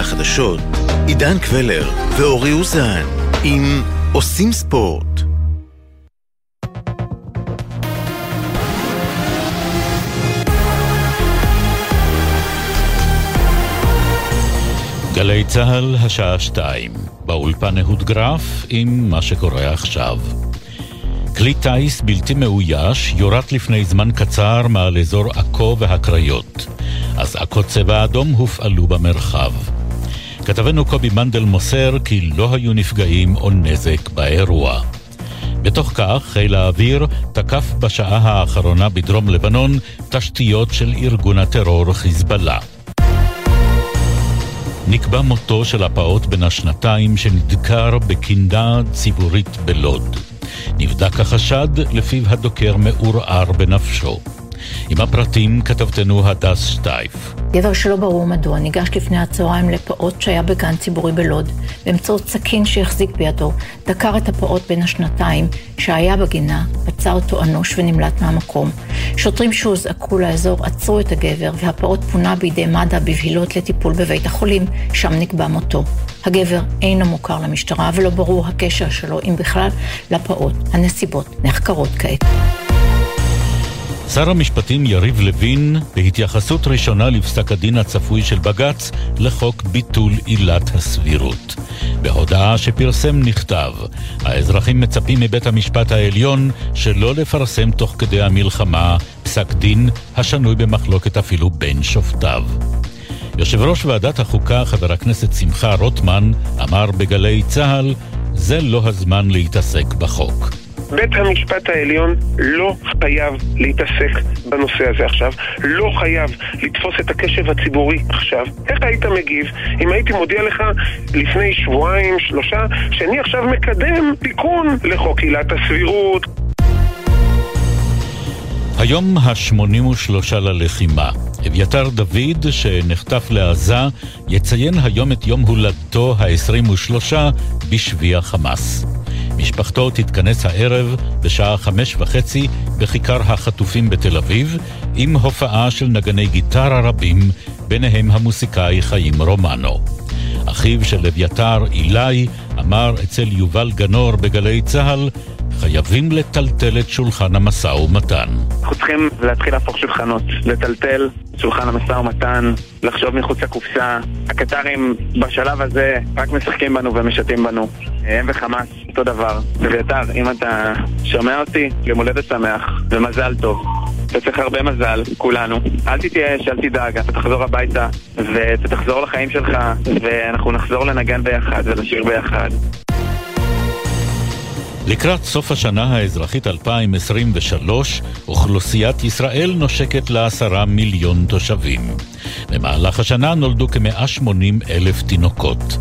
החדשות, עידן קבלר ואורי אוזן עם עושים ספורט. גלי צה"ל, השעה שתיים. באולפן אהוד גרף עם מה שקורה עכשיו. כלי טיס בלתי מאויש יורט לפני זמן קצר מעל אזור עכו והקריות. אזעקות צבע אדום הופעלו במרחב. כתבנו קובי מנדל מוסר כי לא היו נפגעים או נזק באירוע. בתוך כך, חיל האוויר תקף בשעה האחרונה בדרום לבנון תשתיות של ארגון הטרור חיזבאללה. נקבע מותו של הפעוט בן השנתיים שנדקר בקנדה ציבורית בלוד. נבדק החשד, לפיו הדוקר מעורער בנפשו. עם הפרטים כתבתנו הדס שטייף. גבר שלא ברור מדוע ניגש לפני הצהריים לפעוט שהיה בגן ציבורי בלוד. באמצעות סכין שהחזיק בידו, דקר את הפעוט בן השנתיים שהיה בגינה, פצע אותו אנוש ונמלט מהמקום. שוטרים שהוזעקו לאזור עצרו את הגבר והפעוט פונה בידי מד"א בבהילות לטיפול בבית החולים, שם נקבע מותו. הגבר אינו מוכר למשטרה ולא ברור הקשר שלו, אם בכלל, לפעוט. הנסיבות נחקרות כעת. שר המשפטים יריב לוין, בהתייחסות ראשונה לפסק הדין הצפוי של בג"ץ לחוק ביטול עילת הסבירות. בהודעה שפרסם נכתב, האזרחים מצפים מבית המשפט העליון שלא לפרסם תוך כדי המלחמה פסק דין השנוי במחלוקת אפילו בין שופטיו. יושב ראש ועדת החוקה, חבר הכנסת שמחה רוטמן, אמר בגלי צה"ל, זה לא הזמן להתעסק בחוק. בית המשפט העליון לא חייב להתעסק בנושא הזה עכשיו, לא חייב לתפוס את הקשב הציבורי עכשיו. איך היית מגיב אם הייתי מודיע לך לפני שבועיים, שלושה, שאני עכשיו מקדם תיקון לחוק עילת הסבירות? היום ה-83 ללחימה. אביתר דוד, שנחטף לעזה, יציין היום את יום הולדתו ה-23 בשבי החמאס. משפחתו תתכנס הערב בשעה חמש וחצי בכיכר החטופים בתל אביב, עם הופעה של נגני גיטרה רבים, ביניהם המוסיקאי חיים רומנו. אחיו של אביתר, אילי, אמר אצל יובל גנור בגלי צה"ל חייבים לטלטל את שולחן המשא ומתן. אנחנו צריכים להתחיל להפוך שולחנות, לטלטל שולחן המשא ומתן, לחשוב מחוץ לקופסה. הקטרים בשלב הזה רק משחקים בנו ומשתים בנו. הם וחמאס, אותו דבר. אביתר, אם אתה שומע אותי, יום הולדת שמח ומזל טוב. אתה צריך הרבה מזל, כולנו. אל תתייאש, אל תדאג, אתה תחזור הביתה ואתה תחזור לחיים שלך ואנחנו נחזור לנגן ביחד ולשיר ביחד. לקראת סוף השנה האזרחית 2023, אוכלוסיית ישראל נושקת לעשרה מיליון תושבים. במהלך השנה נולדו כ-180 אלף תינוקות.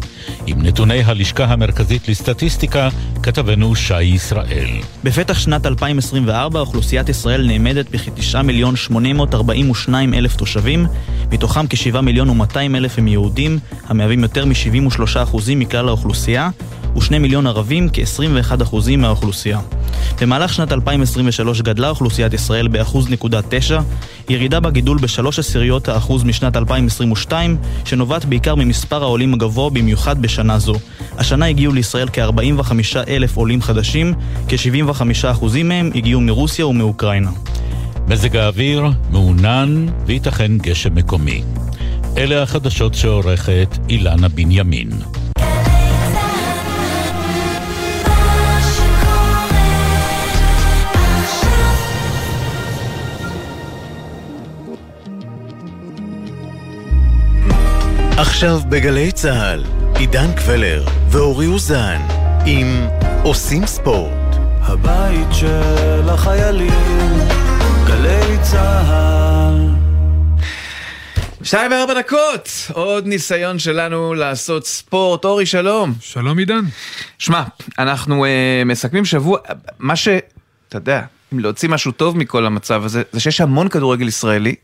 עם נתוני הלשכה המרכזית לסטטיסטיקה, כתבנו שי ישראל. בפתח שנת 2024 אוכלוסיית ישראל נאמדת בכ-9 מיליון 842 אלף תושבים, מתוכם כ-7 מיליון ו-200 אלף הם יהודים, המהווים יותר מ-73% מכלל האוכלוסייה, ו-2 מיליון ערבים, כ-21% מהאוכלוסייה. במהלך שנת 2023 גדלה אוכלוסיית ישראל ב-1.9, ירידה בגידול בשלוש עשיריות האחוז משנת 2022, שנובעת בעיקר ממספר העולים הגבוה במיוחד בשנה זו. השנה הגיעו לישראל כ-45 אלף עולים חדשים, כ-75% מהם הגיעו מרוסיה ומאוקראינה. מזג האוויר מעונן וייתכן גשם מקומי. אלה החדשות שעורכת אילנה בנימין. עכשיו בגלי צה"ל, עידן קבלר ואורי אוזן עם עושים ספורט. הבית של החיילים, גלי צה"ל. שתיים וארבע דקות, עוד ניסיון שלנו לעשות ספורט. אורי, שלום. שלום עידן. שמע, אנחנו uh, מסכמים שבוע, מה ש... אתה יודע, אם להוציא משהו טוב מכל המצב הזה, זה שיש המון כדורגל ישראלי.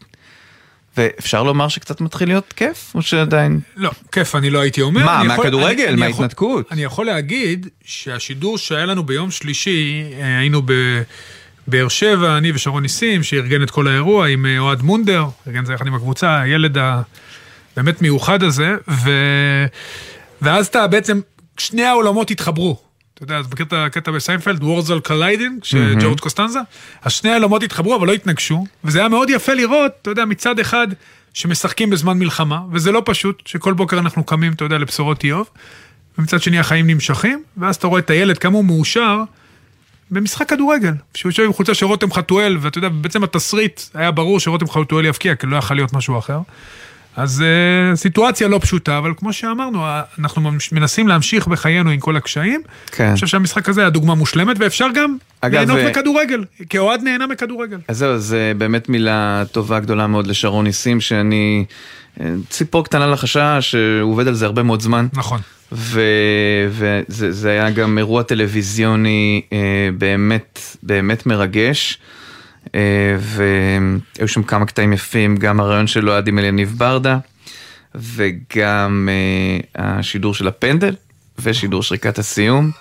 ואפשר לומר שקצת מתחיל להיות כיף, או שעדיין... לא, כיף אני לא הייתי אומר. מה, מהכדורגל, מההתנתקות? אני יכול להגיד שהשידור שהיה לנו ביום שלישי, אה, היינו בבאר שבע, אני ושרון ניסים, שארגן את כל האירוע עם אה, אוהד מונדר, ארגן את זה יחד עם הקבוצה, הילד הבאמת מיוחד הזה, ו... ואז אתה בעצם, שני העולמות התחברו. אתה יודע, אז מכיר את הקטע בסיינפלד, Worlds are colliding, שג'ורג' קוסטנזה? אז שני העולמות התחברו, אבל לא התנגשו, וזה היה מאוד יפה לראות, אתה יודע, מצד אחד, שמשחקים בזמן מלחמה, וזה לא פשוט, שכל בוקר אנחנו קמים, אתה יודע, לבשורות איוב, ומצד שני החיים נמשכים, ואז אתה רואה את הילד, כמה הוא מאושר, במשחק כדורגל, שהוא יושב עם חולצה של רותם חתואל, ואתה יודע, בעצם התסריט היה ברור שרותם חתואל יבקיע, כי לא יכול להיות משהו אחר. אז uh, סיטואציה לא פשוטה, אבל כמו שאמרנו, אנחנו מנסים להמשיך בחיינו עם כל הקשיים. כן. אני חושב שהמשחק הזה היה דוגמה מושלמת, ואפשר גם אגב, ליהנות ו- מכדורגל, כאוהד נהנה מכדורגל. אז זהו, זה באמת מילה טובה גדולה מאוד לשרון ניסים, שאני... אה, ציפור קטנה לחשה שהוא עובד על זה הרבה מאוד זמן. נכון. וזה זה היה גם אירוע טלוויזיוני אה, באמת, באמת מרגש. אה, והיו שם כמה קטעים יפים, גם הרעיון של אוהדים אל יניב ברדה, וגם אה, השידור של הפנדל, ושידור שריקת הסיום.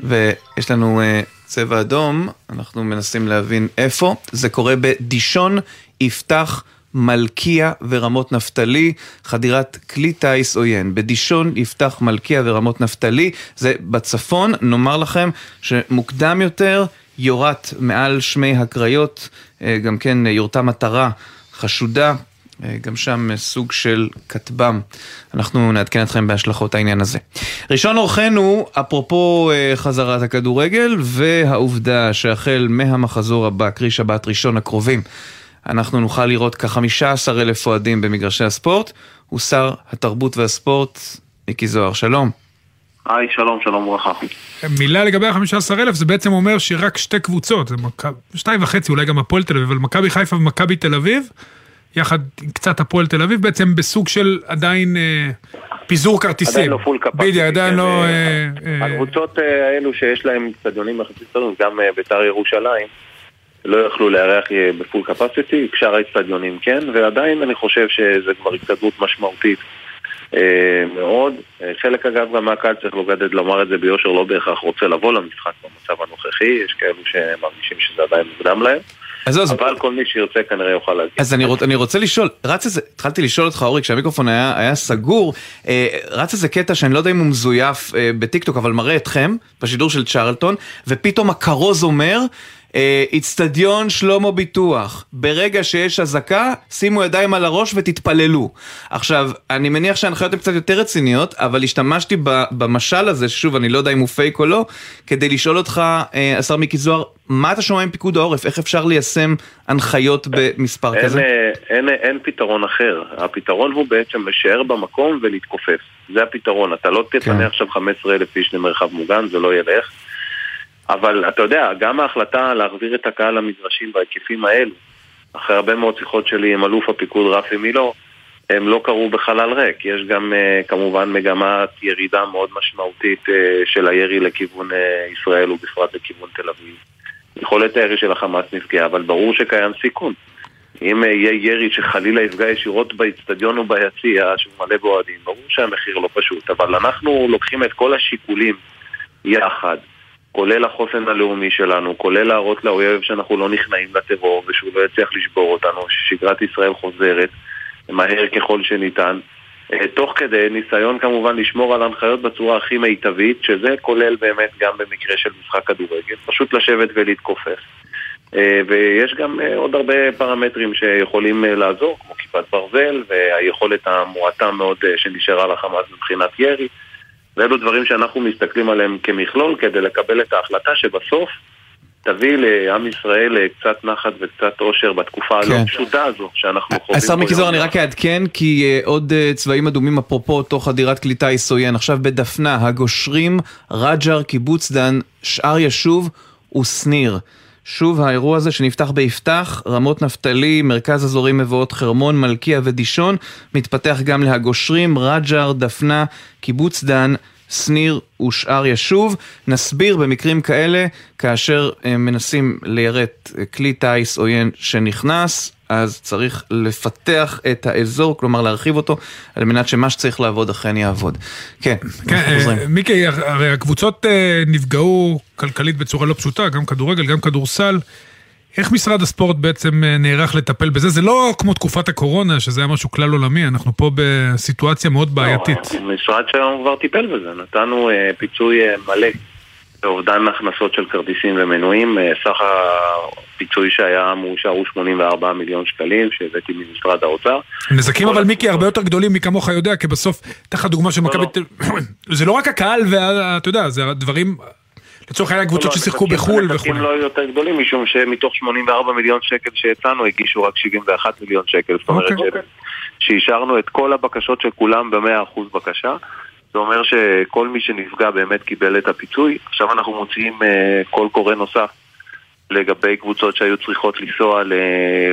ויש לנו אה, צבע אדום, אנחנו מנסים להבין איפה. זה קורה בדישון, יפתח. מלכיה ורמות נפתלי, חדירת כלי טיס עוין. בדישון יפתח מלכיה ורמות נפתלי, זה בצפון, נאמר לכם שמוקדם יותר יורת מעל שמי הקריות, אה, גם כן אה, יורתה מטרה חשודה, אה, גם שם סוג של כטב"ם. אנחנו נעדכן אתכם בהשלכות העניין הזה. ראשון אורחנו, אפרופו חזרת הכדורגל, והעובדה שהחל מהמחזור הבא, קרי שבת ראשון הקרובים, אנחנו נוכל לראות כ-15 אלף אוהדים במגרשי הספורט, הוא שר התרבות והספורט, מיקי זוהר, שלום. היי, שלום, שלום וברכה. מילה לגבי ה-15,000, זה בעצם אומר שרק שתי קבוצות, זה מכב... שתיים וחצי, אולי גם הפועל תל אביב, אבל מכבי חיפה ומכבי תל אביב, יחד עם קצת הפועל תל אביב, בעצם בסוג של עדיין אה, פיזור כרטיסים. עדיין לא פול קפסיטי. בדיוק, עדיין כן, לא... אה, אה, הקבוצות אה, האלו שיש להם אצטדיונים טובים, גם אה, בית"ר ירושלים, לא יכלו לארח אה, בפול קפסיטי, שאר האצטדיונים כן, ועדיין אני חושב שזה כבר התקדמות משמעותית אה, מאוד. אה, חלק אגב גם מהקהל צריך לוגדת לומר את זה ביושר, לא בהכרח רוצה לבוא למשחק במצב הנוכחי, יש כאלו שמרגישים שזה עדיין מוקדם להם. אז זהו, אז- אבל כל מי שירצה כנראה יוכל להגיע. אז אני, רוצ, אני רוצה לשאול, רץ איזה, התחלתי לשאול אותך אורי, כשהמיקרופון היה, היה סגור, אה, רץ איזה קטע שאני לא יודע אם הוא מזויף אה, בטיקטוק, אבל מראה אתכם בשידור של צ'רלטון, ופתאום הכרוז אומר, אה, איצטדיון שלמה ביטוח, ברגע שיש אזעקה, שימו ידיים על הראש ותתפללו. עכשיו, אני מניח שההנחיות הן קצת יותר רציניות, אבל השתמשתי במשל הזה, ששוב, אני לא יודע אם הוא פייק או לא, כדי לשאול אותך, אה, השר מיקי זוהר, מה אתה שומע עם פיקוד העורף? איך אפשר ליישם הנחיות במספר אין, כזה? אה, אין, אין פתרון אחר, הפתרון הוא בעצם להישאר במקום ולהתכופף, זה הפתרון, אתה לא תפנה כן. עכשיו 15 אלף איש למרחב מוגן, זה לא ילך, אבל אתה יודע, גם ההחלטה להחזיר את הקהל למגרשים בהיקפים האלו, אחרי הרבה מאוד שיחות שלי עם אלוף הפיקוד רפי מילו, הם לא קרו בחלל ריק, יש גם uh, כמובן מגמת ירידה מאוד משמעותית uh, של הירי לכיוון uh, ישראל ובפרט לכיוון תל אביב. יכולת הירי של החמאס נפגעה, אבל ברור שקיים סיכון. אם אה, יהיה ירי שחלילה יפגע ישירות באיצטדיון או ביציע שהוא מלא באוהדים, ברור שהמחיר לא פשוט, אבל אנחנו לוקחים את כל השיקולים יחד, כולל החוסן הלאומי שלנו, כולל להראות לאויב שאנחנו לא נכנעים לטרור ושהוא לא יצליח לשבור אותנו, ששגרת ישראל חוזרת מהר ככל שניתן. אה, תוך כדי ניסיון כמובן לשמור על הנחיות בצורה הכי מיטבית, שזה כולל באמת גם במקרה של משחק כדורגל, פשוט לשבת ולהתכופף. אה, ויש גם אה, עוד הרבה פרמטרים שיכולים לעזור, כמו כיפת ברזל והיכולת המועטה מאוד שנשארה לחמאס מבחינת ירי. ואלו דברים שאנחנו מסתכלים עליהם כמכלול כדי לקבל את ההחלטה שבסוף תביא לעם ישראל אה, קצת נחת וקצת אושר בתקופה הלא כן. פשוטה הזו שאנחנו חווים. השר מיקי זוהר, אני. רק אעדכן כי אה, עוד אה, צבעים אדומים אפרופו אותו חדירת כלי טיס עוין. עכשיו בדפנה, הגושרים, רג'ר, קיבוץ דן, שאר ישוב ושניר. שוב האירוע הזה שנפתח ביפתח, רמות נפתלי, מרכז אזורי מבואות חרמון, מלכיה ודישון, מתפתח גם להגושרים, רג'ר, דפנה, קיבוץ דן, שניר ושאר ישוב. נסביר במקרים כאלה, כאשר אה, מנסים ליירט אה, כלי טיס עוין שנכנס, אז צריך לפתח את האזור, כלומר להרחיב אותו, על מנת שמה שצריך לעבוד אכן יעבוד. כן, כן, אנחנו אה, חוזרים. מיקי, הרי הקבוצות אה, נפגעו כלכלית בצורה לא פשוטה, גם כדורגל, גם כדורסל. איך משרד הספורט בעצם אה, נערך לטפל בזה? זה לא כמו תקופת הקורונה, שזה היה משהו כלל עולמי, אנחנו פה בסיטואציה מאוד בעייתית. לא, המשרד שלנו כבר טיפל בזה, נתנו אה, פיצוי אה, מלא באובדן הכנסות של כרטיסים ומנויים, אה, סך הפיצוי שהיה מאושר הוא 84 מיליון שקלים שהבאתי ממשרד האוצר. נזקים אבל מיקי הרבה יותר גדולים מי כמוך יודע, כי בסוף, אתן לך דוגמה של מכבי תל זה לא רק הקהל ואתה יודע, זה הדברים, לצורך העניין קבוצות לא, ששיחקו הנזקים- בחו"ל הנזקים וכו'. לא היו יותר גדולים משום שמתוך 84 מיליון שקל שהצענו הגישו רק 71 מיליון שקל, זאת אומרת אוקיי. ש- שאישרנו את כל הבקשות של כולם ב-100% בקשה. זה אומר שכל מי שנפגע באמת קיבל את הפיצוי. עכשיו אנחנו מוציאים אה, קול קורא נוסף לגבי קבוצות שהיו צריכות לנסוע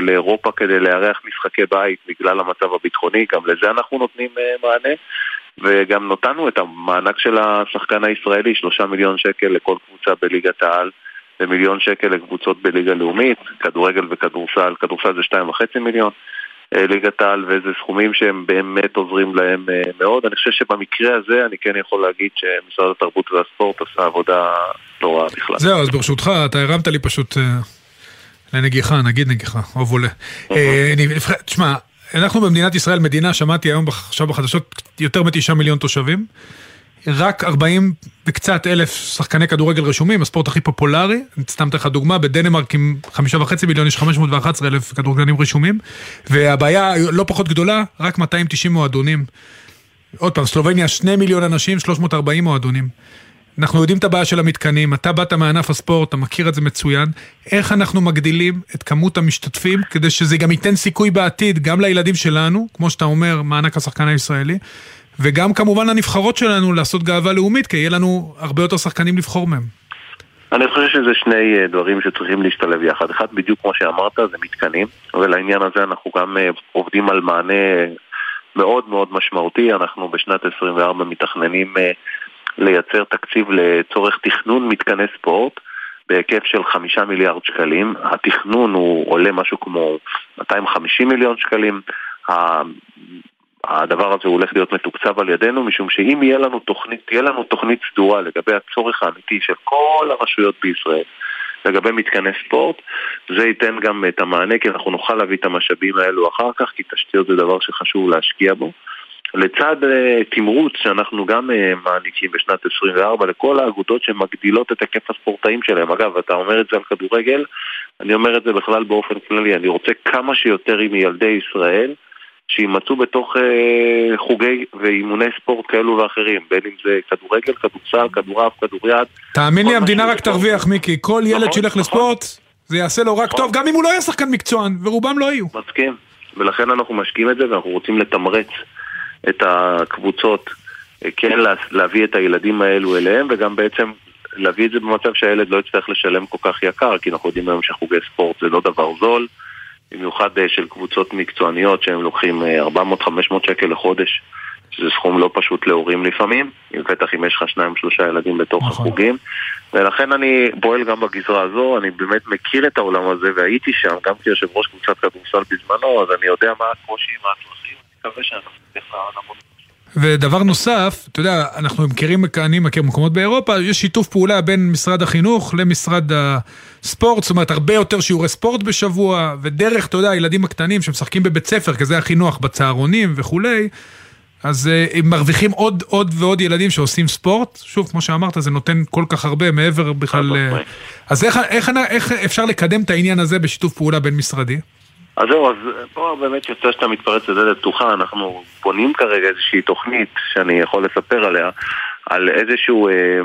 לאירופה כדי לארח משחקי בית בגלל המצב הביטחוני, גם לזה אנחנו נותנים אה, מענה. וגם נתנו את המענק של השחקן הישראלי, שלושה מיליון שקל לכל קבוצה בליגת העל ומיליון שקל לקבוצות בליגה לאומית, כדורגל וכדורסל, כדורסל זה שתיים וחצי מיליון. אה, ליגת העל ואיזה סכומים שהם באמת עוזרים להם אה, מאוד. אני חושב שבמקרה הזה אני כן יכול להגיד שמשרד התרבות והספורט עשה עבודה רעה בכלל. זהו, אז ברשותך, אתה הרמת לי פשוט אה, לנגיחה, נגיד נגיחה. אה, אני- תשמע, אנחנו במדינת ישראל מדינה, שמעתי היום עכשיו בחדשות, יותר מתשעה מיליון תושבים. רק 40 וקצת אלף שחקני כדורגל רשומים, הספורט הכי פופולרי, אני סתם אתן לך דוגמה, בדנמרק עם חמישה וחצי מיליון יש 511 אלף כדורגלנים רשומים, והבעיה לא פחות גדולה, רק 290 מועדונים. עוד פעם, סלובניה 2 מיליון אנשים, 340 מועדונים. אנחנו יודעים את הבעיה של המתקנים, אתה באת מענף הספורט, אתה מכיר את זה מצוין. איך אנחנו מגדילים את כמות המשתתפים כדי שזה גם ייתן סיכוי בעתיד גם לילדים שלנו, כמו שאתה אומר, מענק השחקן הישראלי, וגם כמובן לנבחרות שלנו לעשות גאווה לאומית, כי יהיה לנו הרבה יותר שחקנים לבחור מהם. אני חושב שזה שני אה, דברים שצריכים להשתלב יחד. אחד, בדיוק כמו שאמרת, זה מתקנים, ולעניין הזה אנחנו גם אה, עובדים על מענה מאוד מאוד משמעותי. אנחנו בשנת 24 מתכננים אה, לייצר תקציב לצורך תכנון מתקני ספורט בהיקף של חמישה מיליארד שקלים. התכנון הוא עולה משהו כמו 250 מיליון שקלים. הדבר הזה הולך להיות מתוקצב על ידינו, משום שאם יהיה לנו תוכנית, תהיה לנו תוכנית סדורה לגבי הצורך האמיתי של כל הרשויות בישראל לגבי מתקני ספורט, זה ייתן גם את המענה, כי אנחנו נוכל להביא את המשאבים האלו אחר כך, כי תשתיות זה דבר שחשוב להשקיע בו. לצד uh, תמרוץ שאנחנו גם uh, מעניקים בשנת 24 לכל האגודות שמגדילות את היקף הספורטאים שלהם. אגב, אתה אומר את זה על כדורגל, אני אומר את זה בכלל באופן כללי. אני רוצה כמה שיותר מילדי ישראל שימצאו בתוך uh, חוגי ואימוני ספורט כאלו ואחרים, בין אם זה כדורגל, כדורסל, כדורעף, כדוריד. תאמין לי, המדינה רק. תרוויח, מיקי. כל ילד נכון, שילך נכון. לספורט, זה יעשה לו רק טוב, גם אם הוא לא יהיה שחקן מקצוען, ורובם לא יהיו. מסכים, ולכן אנחנו משקיעים את זה ואנחנו רוצים לתמרץ את הקבוצות אה, כן לה- להביא את הילדים האלו אליהם וגם בעצם להביא את זה במצב שהילד לא יצטרך לשלם כל כך יקר כי אנחנו יודעים היום שחוגי ספורט זה לא דבר זול במיוחד אה, של קבוצות מקצועניות שהם לוקחים אה, 400-500 שקל לחודש שזה סכום לא פשוט להורים לפעמים, בטח אם יש לך שניים שלושה ילדים בתוך נכון. החוגים ולכן אני פועל גם בגזרה הזו, אני באמת מכיר את העולם הזה והייתי שם גם כיושב ראש קבוצת כדורסל בזמנו, אז אני יודע מה הקושי, מה הצרכים, אני מקווה שאנחנו נצליח לעמוד. ודבר נוסף, אתה יודע, אנחנו מכירים, אני מכיר מקומות באירופה, יש שיתוף פעולה בין משרד החינוך למשרד הספורט, זאת אומרת, הרבה יותר שיעורי ספורט בשבוע, ודרך, אתה יודע, הילדים הקטנים שמשחקים בבית ספר, כי זה הכי נוח, בצהרונים וכולי, אז uh, הם מרוויחים עוד, עוד ועוד ילדים שעושים ספורט. שוב, כמו שאמרת, זה נותן כל כך הרבה מעבר בכלל... אה. אז איך, איך, איך אפשר לקדם את העניין הזה בשיתוף פעולה בין-משרדי? אז זהו, אז פה באמת יוצא שאתה מתפרץ לדלת פתוחה, אנחנו בונים כרגע איזושהי תוכנית שאני יכול לספר עליה, על איזשהו, אה,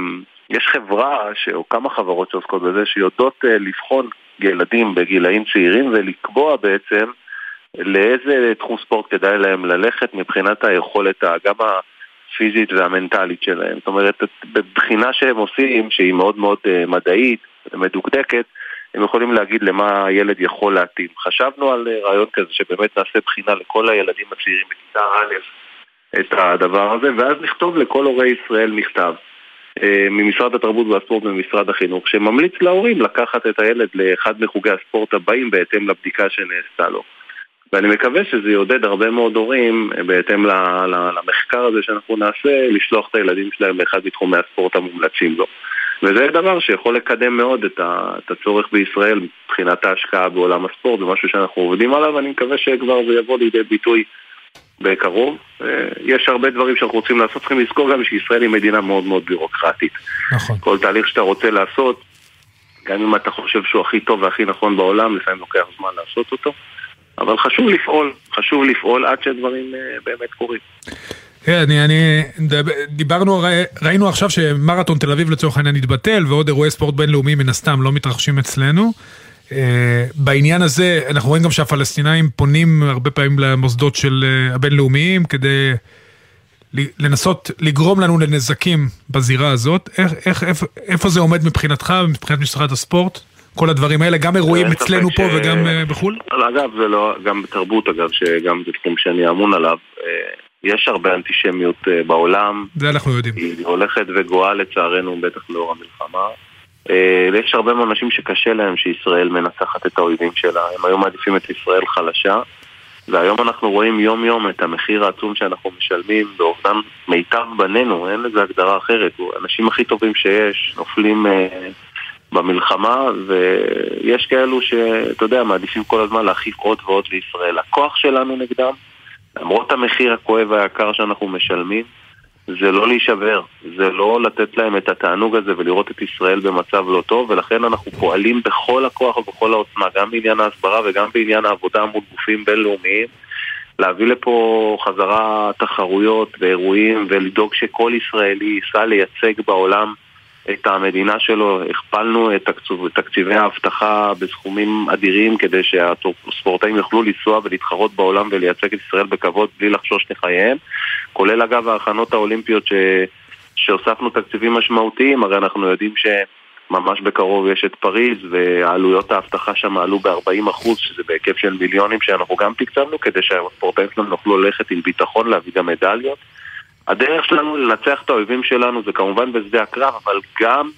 יש חברה, ש, או כמה חברות שעוסקות בזה, שיודעות אה, לבחון ילדים בגילאים צעירים ולקבוע בעצם לאיזה תחום ספורט כדאי להם ללכת מבחינת היכולת גם הפיזית והמנטלית שלהם. זאת אומרת, בבחינה שהם עושים, שהיא מאוד מאוד אה, מדעית ומדוקדקת, הם יכולים להגיד למה הילד יכול להתאים. חשבנו על אה, רעיון כזה שבאמת נעשה בחינה לכל הילדים הצעירים בכיתה א' את הדבר הזה, ואז נכתוב לכל הורי ישראל מכתב אה, ממשרד התרבות והספורט ומשרד החינוך, שממליץ להורים לקחת את הילד לאחד מחוגי הספורט הבאים בהתאם לבדיקה שנעשתה לו. ואני מקווה שזה יעודד הרבה מאוד הורים, אה, בהתאם למחקר הזה שאנחנו נעשה, לשלוח את הילדים שלהם לאחד מתחומי הספורט המומלצים לו. וזה דבר שיכול לקדם מאוד את, ה, את הצורך בישראל מבחינת ההשקעה בעולם הספורט, זה משהו שאנחנו עובדים עליו, ואני מקווה שכבר זה יבוא לידי ביטוי בקרוב. אה, יש הרבה דברים שאנחנו רוצים לעשות, צריכים לזכור גם שישראל היא מדינה מאוד מאוד בירוקרטית. נכון. כל תהליך שאתה רוצה לעשות, גם אם אתה חושב שהוא הכי טוב והכי נכון בעולם, לפעמים לוקח זמן לעשות אותו. אבל חשוב לפעול, חשוב לפעול עד שדברים אה, באמת קורים. אני, אני, דיברנו, ראינו עכשיו שמרתון תל אביב לצורך העניין התבטל, ועוד אירועי ספורט בינלאומיים מן הסתם לא מתרחשים אצלנו. אה, בעניין הזה, אנחנו רואים גם שהפלסטינאים פונים הרבה פעמים למוסדות של אה, הבינלאומיים כדי לנסות לגרום לנו לנזקים בזירה הזאת. איך, איך, איפה, איפה זה עומד מבחינתך, מבחינת משרד הספורט? כל הדברים האלה, גם אירועים אצלנו פה ש... וגם uh, בחו"ל? אגב, זה לא, גם בתרבות אגב, שגם זה תחום שאני אמון עליו, יש הרבה אנטישמיות uh, בעולם. זה אנחנו יודעים. היא הולכת וגואה לצערנו, בטח לאור המלחמה. Uh, יש הרבה מאוד אנשים שקשה להם שישראל מנצחת את האויבים שלה, הם היו מעדיפים את ישראל חלשה. והיום אנחנו רואים יום יום את המחיר העצום שאנחנו משלמים באובדן מיטב בנינו, אין לזה הגדרה אחרת, האנשים הכי טובים שיש נופלים uh, במלחמה ויש כאלו שאתה יודע, מעדיפים כל הזמן להכיף עוד ועוד לישראל. הכוח שלנו נגדם, למרות המחיר הכואב והיקר שאנחנו משלמים, זה לא להישבר, זה לא לתת להם את התענוג הזה ולראות את ישראל במצב לא טוב ולכן אנחנו פועלים בכל הכוח ובכל העוצמה, גם בעניין ההסברה וגם בעניין העבודה מול גופים בינלאומיים להביא לפה חזרה תחרויות ואירועים ולדאוג שכל ישראלי ייסע לייצג בעולם את המדינה שלו, הכפלנו את תקצוב, תקציבי האבטחה בסכומים אדירים כדי שהספורטאים יוכלו לנסוע ולהתחרות בעולם ולייצג את ישראל בכבוד בלי לחשוש לחייהם, כולל אגב ההכנות האולימפיות ש... שהוספנו תקציבים משמעותיים, הרי אנחנו יודעים שממש בקרוב יש את פריז ועלויות האבטחה שם עלו ב-40% שזה בהיקף של מיליונים שאנחנו גם תקצבנו כדי שהספורטאים שלנו יוכלו ללכת עם ביטחון להביא גם מדליות הדרך שלנו לנצח את האויבים שלנו זה כמובן בשדה הקרב, אבל גם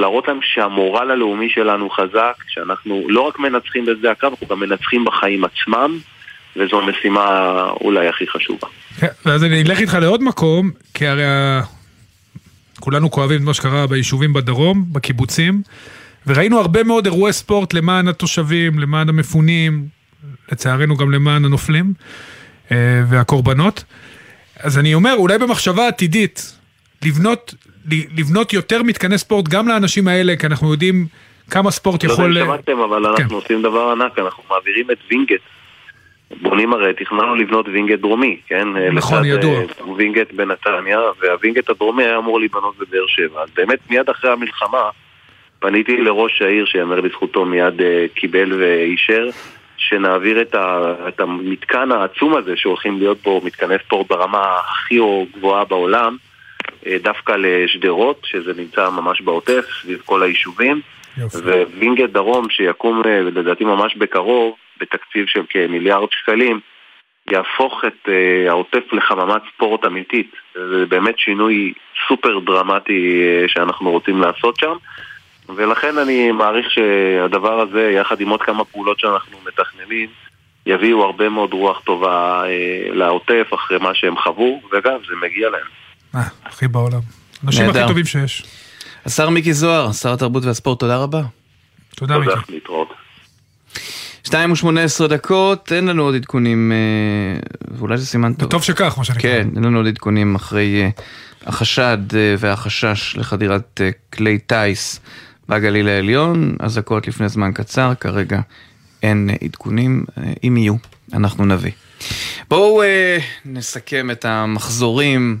להראות להם שהמורל הלאומי שלנו חזק, שאנחנו לא רק מנצחים בשדה הקרב, אנחנו גם מנצחים בחיים עצמם, וזו המשימה אולי הכי חשובה. כן, ואז אני אלך איתך לעוד מקום, כי הרי כולנו כואבים את מה שקרה ביישובים בדרום, בקיבוצים, וראינו הרבה מאוד אירועי ספורט למען התושבים, למען המפונים, לצערנו גם למען הנופלים אה, והקורבנות. אז אני אומר, אולי במחשבה עתידית, לבנות, לבנות יותר מתקני ספורט גם לאנשים האלה, כי אנחנו יודעים כמה ספורט לא יכול... לא יודע אם שמעתם, אבל כן. אנחנו עושים דבר ענק, אנחנו מעבירים את וינגייט. בונים הרי, תכננו לבנות וינגייט דרומי, כן? נכון, ידוע. וינגייט בנתניה, והווינגייט הדרומי היה אמור להיבנות בבאר שבע. אז באמת מיד אחרי המלחמה פניתי לראש העיר, שיאמר לזכותו מיד אה, קיבל ואישר. שנעביר את, ה, את המתקן העצום הזה שהולכים להיות בו מתקני ספורט ברמה הכי גבוהה בעולם אה, דווקא לשדרות, שזה נמצא ממש בעוטף, סביב כל היישובים ווינגייט דרום שיקום אה, לדעתי ממש בקרוב בתקציב של כמיליארד שקלים יהפוך את אה, העוטף לחממת ספורט אמיתית. זה באמת שינוי סופר דרמטי שאנחנו רוצים לעשות שם. ולכן אני מעריך שהדבר הזה, יחד עם עוד כמה פעולות שאנחנו מתכננים, יביאו הרבה מאוד רוח טובה אה, לעוטף אחרי מה שהם חוו, ואגב, זה מגיע להם. אה, הכי בעולם. אנשים הכי טובים שיש. השר מיקי זוהר, שר התרבות והספורט, תודה רבה. תודה מיקי. תודה, להתראות. 2 ו-18 דקות, אין לנו עוד עדכונים, אה, ואולי זה סימן טוב. וטוב שכך, מה שנקרא. כן, אין לנו עוד עדכונים אחרי אה, החשד והחשש לחדירת כלי טיס בגליל העליון, אזעקות לפני זמן קצר, כרגע אין עדכונים, אם יהיו, אנחנו נביא. בואו אה, נסכם את המחזורים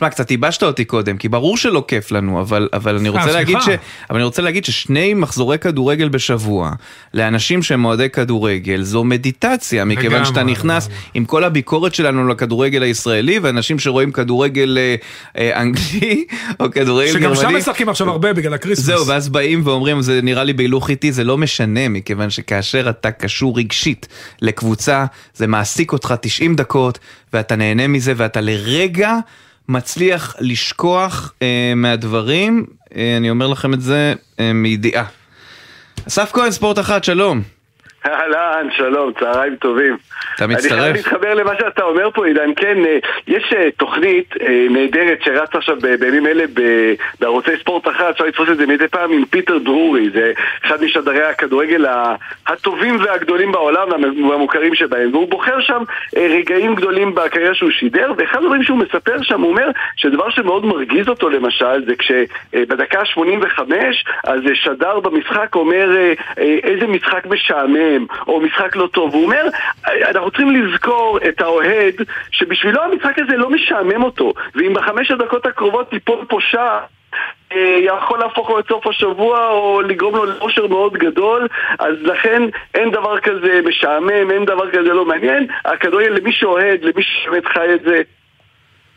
שמע, קצת ייבשת אותי קודם, כי ברור שלא כיף לנו, אבל, אבל, אני רוצה להגיד ש, אבל אני רוצה להגיד ששני מחזורי כדורגל בשבוע, לאנשים שהם אוהדי כדורגל, זו מדיטציה, מכיוון שאתה נכנס עם כל הביקורת שלנו לכדורגל הישראלי, ואנשים שרואים כדורגל אה, אה, אנגלי, או כדורגל גרמני. שגם שם משחקים עכשיו הרבה בגלל ה Christmas. זהו, ואז באים ואומרים, זה נראה לי בהילוך איטי, זה לא משנה, מכיוון שכאשר אתה קשור רגשית לקבוצה, זה מעסיק אותך 90 דקות, ואתה נהנה מזה, ואתה לרגע... מצליח לשכוח אה, מהדברים, אה, אני אומר לכם את זה אה, מידיעה. אסף כהן, ספורט אחת, שלום. אהלן, שלום, צהריים טובים. אתה אני מצטרף? חייב להתחבר למה שאתה אומר פה, עידן. כן, אה, יש אה, תוכנית אה, נהדרת שרצה עכשיו בימים אלה בערוצי ספורט אחת, אפשר לתפוס את זה מדי פעם עם פיטר דרורי, זה אחד משדרי הכדורגל הטובים והגדולים בעולם והמ- והמוכרים שבהם, והוא בוחר שם רגעים גדולים בקריירה שהוא שידר, ואחד הדברים שהוא מספר שם, הוא אומר שדבר שמאוד מרגיז אותו למשל, זה כשבדקה ה-85, אז שדר במשחק אומר איזה משחק משעמם, או משחק לא טוב. הוא אומר, אנחנו צריכים לזכור את האוהד שבשבילו המשחק הזה לא משעמם אותו, ואם בחמש הדקות הקרובות תיפול פה שער אה, יכול להפוך לו את סוף השבוע או לגרום לו לאושר מאוד גדול אז לכן אין דבר כזה משעמם, אין דבר כזה לא מעניין הכדורגל למי שאוהד, למי שבאמת חי את זה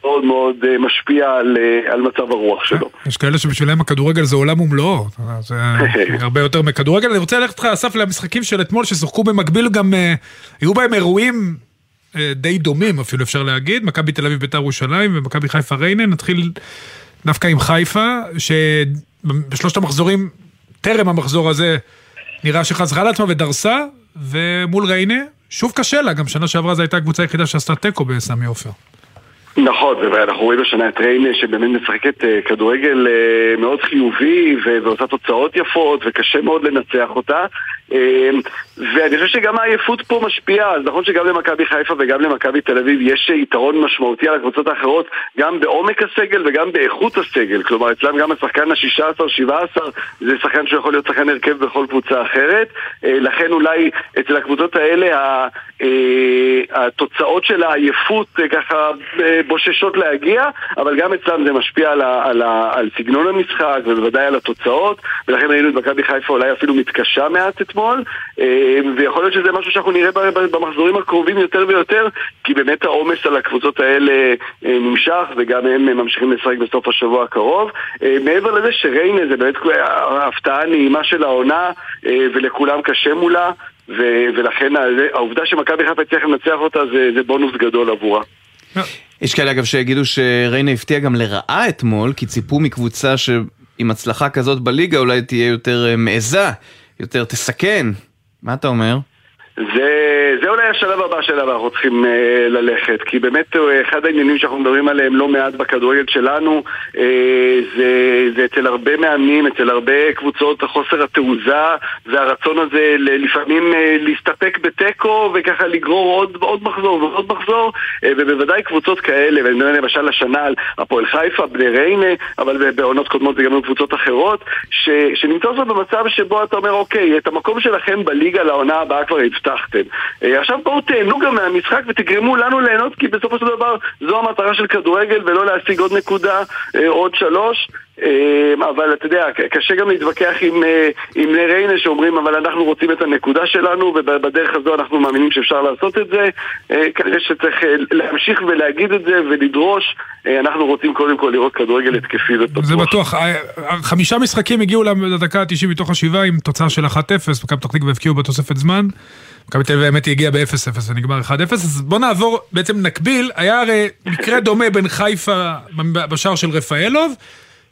מאוד מאוד אה, משפיע על, אה, על מצב הרוח שלו. יש כאלה שבשבילם הכדורגל זה עולם ומלואו, זה הרבה יותר מכדורגל. אני רוצה ללכת איתך, אסף, למשחקים של אתמול ששוחקו במקביל גם, אה, היו בהם אירועים אה, די דומים אפילו אפשר להגיד, מכבי תל אביב בית"ר ירושלים ומכבי חיפה ריינה, נתחיל דווקא עם חיפה, שבשלושת המחזורים, טרם המחזור הזה, נראה שחזרה לעצמה ודרסה, ומול ריינה, שוב קשה לה, גם שנה שעברה זו הייתה הקבוצה היחידה שעשתה תיקו בסמי עופר. נכון, ואנחנו רואים השנה את ריינה שבאמת משחקת אה, כדורגל אה, מאוד חיובי ועושה תוצאות יפות וקשה מאוד לנצח אותה. אה, ואני חושב שגם העייפות פה משפיעה, אז נכון שגם למכבי חיפה וגם למכבי תל אביב יש יתרון משמעותי על הקבוצות האחרות גם בעומק הסגל וגם באיכות הסגל. כלומר אצלם גם השחקן ה-16-17 זה שחקן שיכול להיות שחקן הרכב בכל קבוצה אחרת. אה, לכן אולי אצל הקבוצות האלה אה, התוצאות של העייפות אה, ככה בוששות להגיע, אבל גם אצלם זה משפיע על, ה, על, ה, על סגנון המשחק ובוודאי על התוצאות, ולכן ראינו את מכבי חיפה אולי אפילו מתקשה מעט אתמול, ויכול להיות שזה משהו שאנחנו נראה במחזורים הקרובים יותר ויותר, כי באמת העומס על הקבוצות האלה אה, נמשך, וגם הם ממשיכים לשחק בסוף השבוע הקרוב. אה, מעבר לזה שריינה זה באמת ההפתעה הנעימה של העונה, ולכולם קשה מולה. ולכן העובדה שמכבי חיפה הצליחה לנצח אותה זה, זה בונוס גדול עבורה. יש כאלה אגב שיגידו שריינה הפתיע גם לרעה אתמול, כי ציפו מקבוצה שעם הצלחה כזאת בליגה אולי תהיה יותר מעיזה, יותר תסכן. מה אתה אומר? זה, זה אולי השלב הבא שלנו אנחנו צריכים אה, ללכת, כי באמת אה, אחד העניינים שאנחנו מדברים עליהם לא מעט בכדורגל שלנו אה, זה, זה אצל הרבה מאמנים, אצל הרבה קבוצות החוסר התעוזה והרצון הזה לפעמים אה, להסתפק בתיקו וככה לגרור עוד, עוד מחזור ועוד מחזור אה, ובוודאי קבוצות כאלה, ואני מדבר למשל השנה על הפועל חיפה, בני ריינה, אבל בעונות קודמות זה גם קבוצות אחרות, שנמצאות במצב שבו אתה אומר אוקיי, את המקום שלכם בליגה לעונה הבאה כבר הבטחתם. אה, עכשיו בואו תהנו גם מהמשחק ותגרמו לנו ליהנות כי בסופו של דבר זו המטרה של כדורגל ולא להשיג עוד נקודה, אה, עוד שלוש. אה, אבל אתה יודע, קשה גם להתווכח עם, אה, עם בני ריינה שאומרים אבל אנחנו רוצים את הנקודה שלנו ובדרך הזו אנחנו מאמינים שאפשר לעשות את זה. אה, כנראה שצריך אה, להמשיך ולהגיד את זה ולדרוש. אנחנו רוצים קודם כל לראות כדורגל התקפי ופתוח. זה בטוח. חמישה משחקים הגיעו לדקה ה-90 מתוך השבעה עם תוצאה של 1-0, מכבי פתח תקווה הבקיעו בתוספת זמן. מכבי תל אביב האמת היא הגיעה ב-0-0 ונגמר 1-0, אז בוא נעבור, בעצם נקביל, היה הרי מקרה דומה בין חיפה בשער של רפאלוב.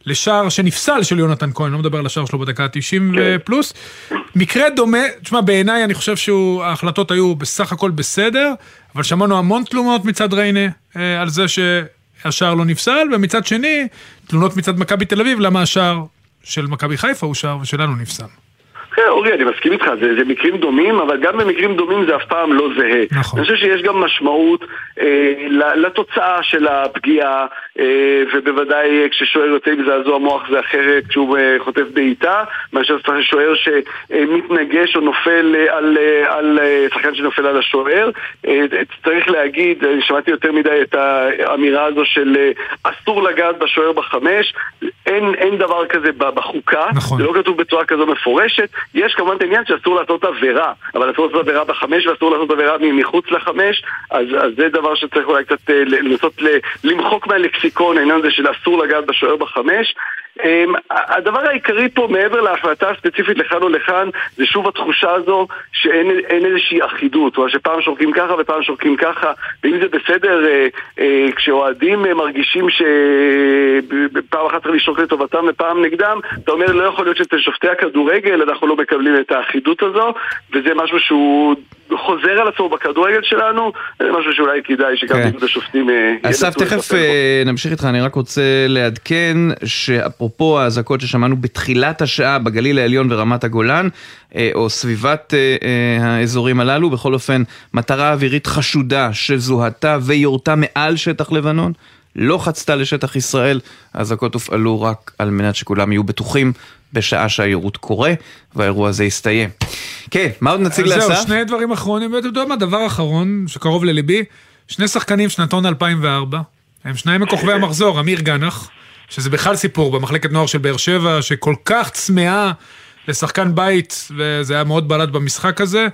לשער שנפסל של יונתן כהן, לא מדבר על השער שלו בדקה ה-90 פלוס. מקרה דומה, תשמע, בעיניי אני חושב שההחלטות היו בסך הכל בסדר, אבל שמענו המון תלונות מצד ריינה אה, על זה שהשער לא נפסל, ומצד שני, תלונות מצד מכבי תל אביב למה השער של מכבי חיפה הוא שער ושלנו נפסל. כן, אורי, אני מסכים איתך, זה, זה מקרים דומים, אבל גם במקרים דומים זה אף פעם לא זהה. נכון. אני חושב שיש גם משמעות אה, לתוצאה של הפגיעה, אה, ובוודאי כששוער יוצא עם זעזוע מוח זה אחרת כשהוא אה, חוטף בעיטה, מאשר שוער שמתנגש או נופל אה, על, אה, על אה, שחקן שנופל על השוער. אה, צריך להגיד, אני שמעתי יותר מדי את האמירה הזו של אה, אסור לגעת בשוער בחמש, אין, אין דבר כזה בחוקה, נכון. זה לא כתוב בצורה כזו מפורשת. יש כמובן את העניין שאסור לעשות עבירה, אבל אסור לעשות עבירה בחמש ואסור לעשות עבירה מחוץ לחמש, אז, אז זה דבר שצריך אולי קצת אה, לנסות למחוק מהלקסיקון, העניין הזה של אסור לגעת בשוער בחמש. אמ, הדבר העיקרי פה, מעבר להחלטה הספציפית לכאן או לכאן, זה שוב התחושה הזו שאין איזושהי אחידות, או שפעם שורקים ככה ופעם שורקים ככה, ואם זה בסדר, אה, אה, כשאוהדים אה, מרגישים שפעם אחת צריך לשרוק לטובתם ופעם נגדם, אתה אומר, לא יכול להיות שאצל שופטי הכדורגל אנחנו לא מקבלים את האחידות הזו, וזה משהו שהוא חוזר על עצמו בכדורגל שלנו, זה משהו שאולי כדאי שגם כן. איגוד השופטים... אסף, תכף אה, נמשיך איתך, אני רק רוצה לעדכן שאפרופו האזעקות ששמענו בתחילת השעה בגליל העליון ורמת הגולן, אה, או סביבת אה, אה, האזורים הללו, בכל אופן, מטרה אווירית חשודה שזוהתה ויורתה מעל שטח לבנון. לא חצתה לשטח ישראל, האזעקות הופעלו רק על מנת שכולם יהיו בטוחים בשעה שהיירוט קורה, והאירוע הזה יסתיים. כן, מה עוד נציג לאסף? זהו, שני דברים אחרונים, ואתה יודע מה, דבר אחרון שקרוב לליבי, שני שחקנים שנתון 2004, הם שניים מכוכבי המחזור, אמיר גנח, שזה בכלל סיפור במחלקת נוער של באר שבע, שכל כך צמאה לשחקן בית, וזה היה מאוד בלט במשחק הזה.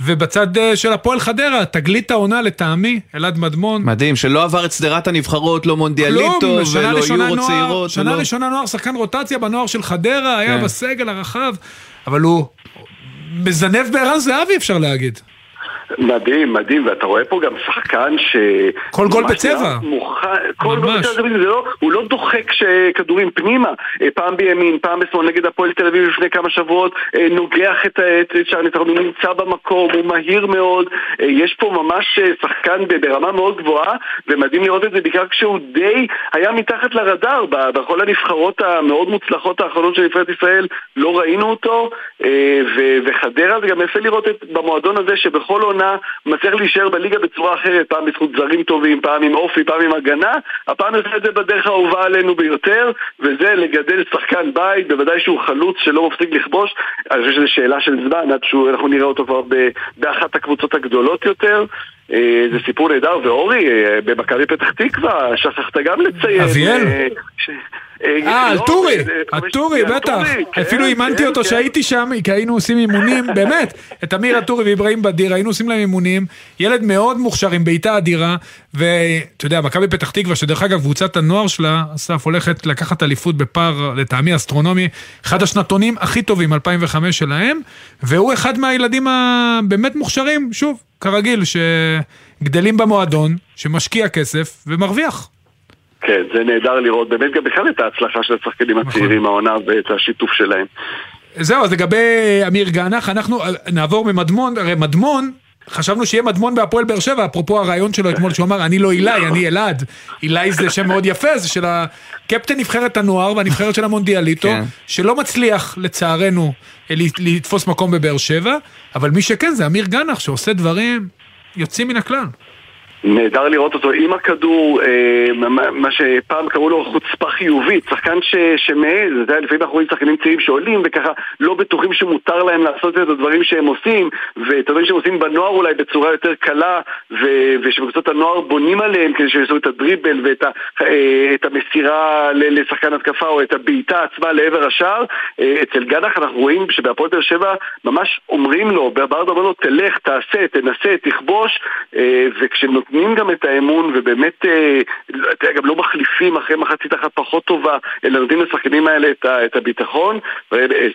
ובצד אה, של הפועל חדרה, תגלית העונה לטעמי, אלעד מדמון. מדהים, שלא עבר את שדרת הנבחרות, לא מונדיאליטו כלום, ולא יורו נוער, צעירות. שנה ולא- ראשונה נוער, שחקן רוטציה בנוער של חדרה, היה כן. בסגל הרחב, אבל הוא מזנב בערן זהבי אפשר להגיד. מדהים, מדהים, ואתה רואה פה גם שחקן ש... כל גול בצבע. נראה מוכן, כל גול. בצבע, זה לא, הוא לא דוחק כדורים פנימה, אה, פעם בימין, פעם בשמאל נגד הפועל תל אביב לפני כמה שבועות, אה, נוגח את ה- את שער הניצחון, הוא נמצא במקום, הוא מהיר מאוד, אה, יש פה ממש שחקן ברמה מאוד גבוהה, ומדהים לראות את זה בעיקר כשהוא די היה מתחת לרדאר, בכל הנבחרות המאוד מוצלחות האחרונות של נבחרת ישראל, לא ראינו אותו, וחדרה זה גם יפה לראות את, במועדון הזה שבכל עונה מצליח להישאר בליגה בצורה אחרת, פעם בזכות זרים טובים, פעם עם אופי, פעם עם הגנה, הפעם עושה את זה בדרך האהובה עלינו ביותר, וזה לגדל שחקן בית, בוודאי שהוא חלוץ שלא מפסיק לכבוש, אני חושב שזו שאלה של זמן עד שאנחנו נראה אותו כבר באחת הקבוצות הגדולות יותר. אה, זה סיפור נהדר, ואורי, אה, במכבי פתח תקווה, שכחת גם לציין. אביאל? אה, אה, על לא, טורי, אה, אה, על בטח. טורי, כן, אפילו אימנתי כן, אותו כן. שהייתי שם, כי היינו עושים אימונים, באמת, את אמיר הטורי ואיברהים בדיר, היינו עושים להם אימונים. ילד מאוד מוכשר עם בעיטה אדירה, ואתה יודע, מכבי פתח תקווה, שדרך אגב, קבוצת הנוער שלה, אסף, הולכת לקחת אליפות בפער, לטעמי אסטרונומי, אחד השנתונים הכי טובים, 2005 שלהם, והוא אחד מהילדים הבאמת מוכשרים, שוב, כרגיל, שגדלים במועדון, שמשקיע כסף ומרוויח. כן, זה נהדר לראות באמת גם בכלל את ההצלחה של השחקנים נכון. הצעירים העונה ואת השיתוף שלהם. זהו, אז לגבי אמיר גנח, אנחנו אה, נעבור ממדמון, הרי מדמון, חשבנו שיהיה מדמון בהפועל באר שבע, אפרופו הרעיון שלו אתמול, שהוא אמר, אני לא אילי, אני אלעד. אילי זה שם מאוד יפה, זה של הקפטן נבחרת הנוער והנבחרת של המונדיאליטו, כן. שלא מצליח, לצערנו, אה, לתפוס מקום בבאר שבע, אבל מי שכן זה אמיר גנח, שעושה דברים יוצאים מן הכלל. נהדר לראות אותו עם הכדור, אה, מה- שפעם קראו לו חוצפה חיובית, שחקן שמעז, אתה יודע, לפעמים אנחנו רואים שחקנים צעירים שעולים וככה לא בטוחים שמותר להם לעשות את הדברים שהם עושים, ואת הדברים שהם עושים בנוער אולי בצורה יותר קלה, ו- ושבקבוצות הנוער בונים עליהם כדי שיעשו את הדריבל ואת ה- אה, את המסירה לשחקן התקפה או את הבעיטה עצמה לעבר השער. אה, אצל גנח אנחנו רואים שבהפועל באר שבע ממש אומרים לו, ברדה אומר לו תלך, תעשה, תנסה, תכבוש, אה, וכשנותנים גם את האמון ובאמת, אה, אתה יודע, גם לא מחליפים אחרי מחצית אחת פחות טובה, אלא נותנים לשחקנים האלה את, הביטחון,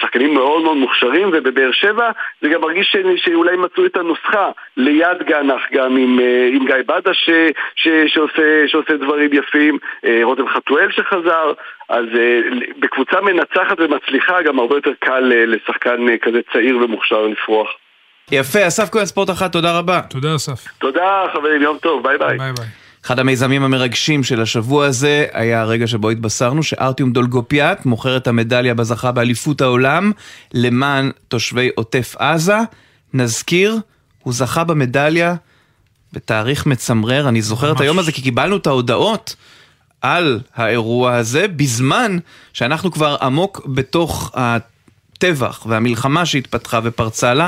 שחקנים מאוד מאוד מוכשרים, ובבאר שבע זה גם מרגיש שאולי מצאו את הנוסחה ליד גנח גם עם, אה, עם גיא בדה ש, ש, שעושה, שעושה דברים יפים, אה, רותם חתואל שחזר, אז בקבוצה מנצחת ומצליחה גם הרבה יותר קל לשחקן כזה צעיר ומוכשר לפרוח. יפה, אסף כהן ספורט אחת, תודה רבה. תודה אסף. תודה חברים, יום טוב, ביי ביי. ביי ביי. אחד המיזמים המרגשים של השבוע הזה היה הרגע שבו התבשרנו שארטיום דולגופיאט מוכר את המדליה בה זכה באליפות העולם למען תושבי עוטף עזה. נזכיר, הוא זכה במדליה בתאריך מצמרר, אני זוכר את היום הזה כי קיבלנו את ההודעות על האירוע הזה בזמן שאנחנו כבר עמוק בתוך הטבח והמלחמה שהתפתחה ופרצה לה.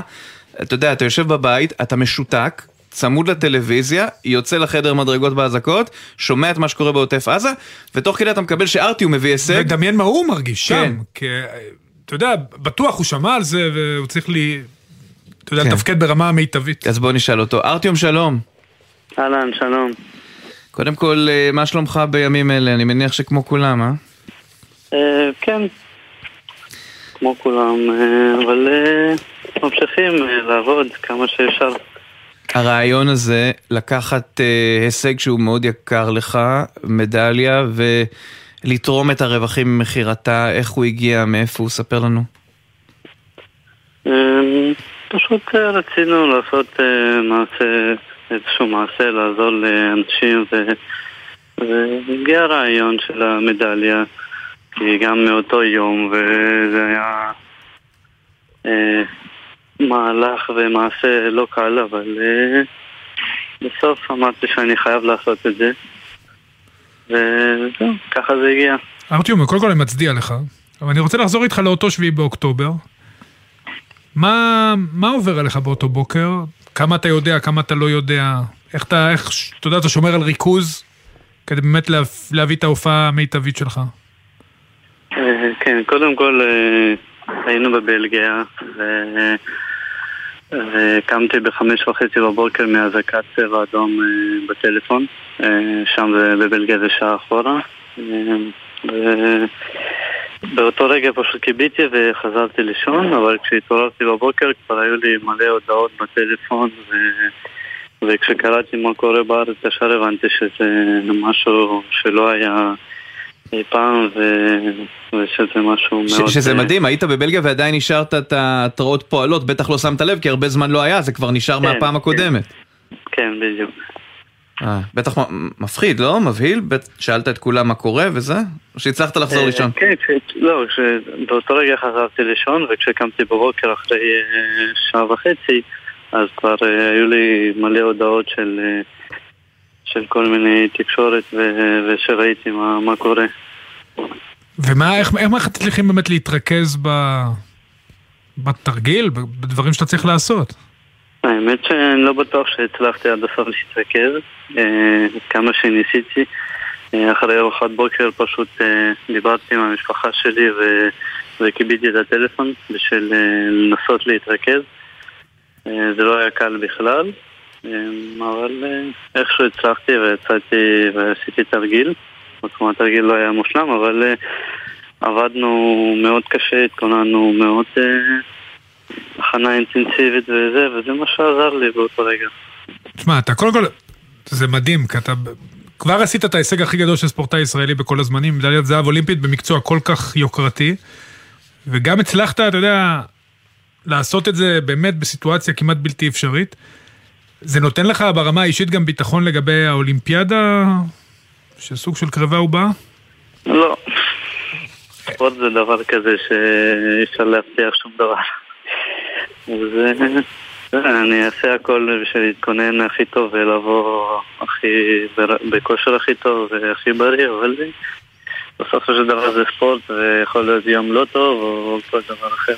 אתה יודע, אתה יושב בבית, אתה משותק, צמוד לטלוויזיה, יוצא לחדר מדרגות באזעקות, שומע את מה שקורה בעוטף עזה, ותוך כדי אתה מקבל שארטיום מביא הישג. ודמיין מה הוא מרגיש כן. שם. כי, אתה יודע, בטוח הוא שמע על זה והוא צריך לי, אתה יודע, כן. לתפקד ברמה המיטבית. אז בוא נשאל אותו. ארטיום, שלום. אהלן, שלום. קודם כל, אה, מה שלומך בימים אלה? אני מניח שכמו כולם, אה? אה, כן, כמו כולם, אה, אבל אה, ממשיכים אה, לעבוד כמה שאפשר. הרעיון הזה לקחת אה, הישג שהוא מאוד יקר לך, מדליה, ולתרום את הרווחים ממכירתה, איך הוא הגיע, מאיפה הוא, ספר לנו. אה, פשוט אה, רצינו לעשות מעשה, איזשהו מעשה, לעזור לאנשים, והגיע הרעיון של המדליה, כי גם מאותו יום, וזה היה מהלך ומעשה לא קל, אבל אה, בסוף אמרתי שאני חייב לעשות את זה, וזהו, ככה זה הגיע. ארטיום, קודם כל אני מצדיע לך, אבל אני רוצה לחזור איתך לאותו שביעי באוקטובר. מה, מה עובר עליך באותו בוקר? כמה אתה יודע, כמה אתה לא יודע? איך אתה, איך, אתה יודע, אתה שומר על ריכוז כדי באמת לה, להביא את ההופעה המיטבית שלך? אה, כן, קודם כל אה, היינו בבלגיה, וקמתי בחמש וחצי בבוקר מאזעקת צבע אדום אה, בטלפון, אה, שם בבלגיה זה שעה אחורה. אה, באותו רגע פשוט קיביתי וחזרתי לישון, אבל כשהתעוררתי בבוקר כבר היו לי מלא הודעות בטלפון ו... וכשקראתי מה קורה בארץ ישר הבנתי שזה משהו שלא היה אי פעם ו... ושזה משהו ש- מאוד... שזה אה, מדהים, היית בבלגיה ועדיין השארת את ההתראות פועלות, בטח לא שמת לב, כי הרבה זמן לא היה, זה כבר נשאר כן, מהפעם הקודמת. כן, בדיוק. אה, בטח מפחיד, לא? מבהיל? שאלת את כולם מה קורה וזה? או שהצלחת לחזור אה, לישון? כן, לא, באותו רגע חזרתי לישון וכשקמתי בבוקר אחרי אה, שעה וחצי אז כבר היו לי מלא הודעות של, של כל מיני תקשורת ו- ושראיתי מה, מה קורה. ומה, איך, איך מצליחים באמת להתרכז ב, בתרגיל, בדברים שאתה צריך לעשות? האמת שאני לא בטוח שהצלחתי עד הסוף להתרכז, אה, כמה שניסיתי. אה, אחרי ארוחת בוקר פשוט אה, דיברתי עם המשפחה שלי ו... וכיביתי את הטלפון בשביל אה, לנסות להתרכז. אה, זה לא היה קל בכלל, אבל אה, איכשהו הצלחתי ויצאתי ועשיתי תרגיל. זאת אומרת, התרגיל לא היה מושלם, אבל אה, עבדנו מאוד קשה, התכוננו מאוד אה, הכנה אינטנסיבית וזה, וזה מה שעזר לי באותו רגע. תשמע, אתה קודם כל, זה מדהים, כי אתה כבר עשית את ההישג הכי גדול של ספורטאי ישראלי בכל הזמנים, מדליית זהב אולימפית במקצוע כל כך יוקרתי, וגם הצלחת, אתה יודע, לעשות את זה באמת בסיטואציה כמעט בלתי אפשרית. זה נותן לך ברמה האישית גם ביטחון לגבי האולימפיאדה, שסוג של קרבה ובאה? לא. ספורט זה דבר כזה שאי אפשר להבטיח שום דבר. אה, אני אעשה הכל בשביל להתכונן הכי טוב ולבוא הכי, בכושר הכי טוב והכי בריא, אבל בסופו של דבר זה ספורט ויכול להיות יום לא טוב או כל דבר אחר.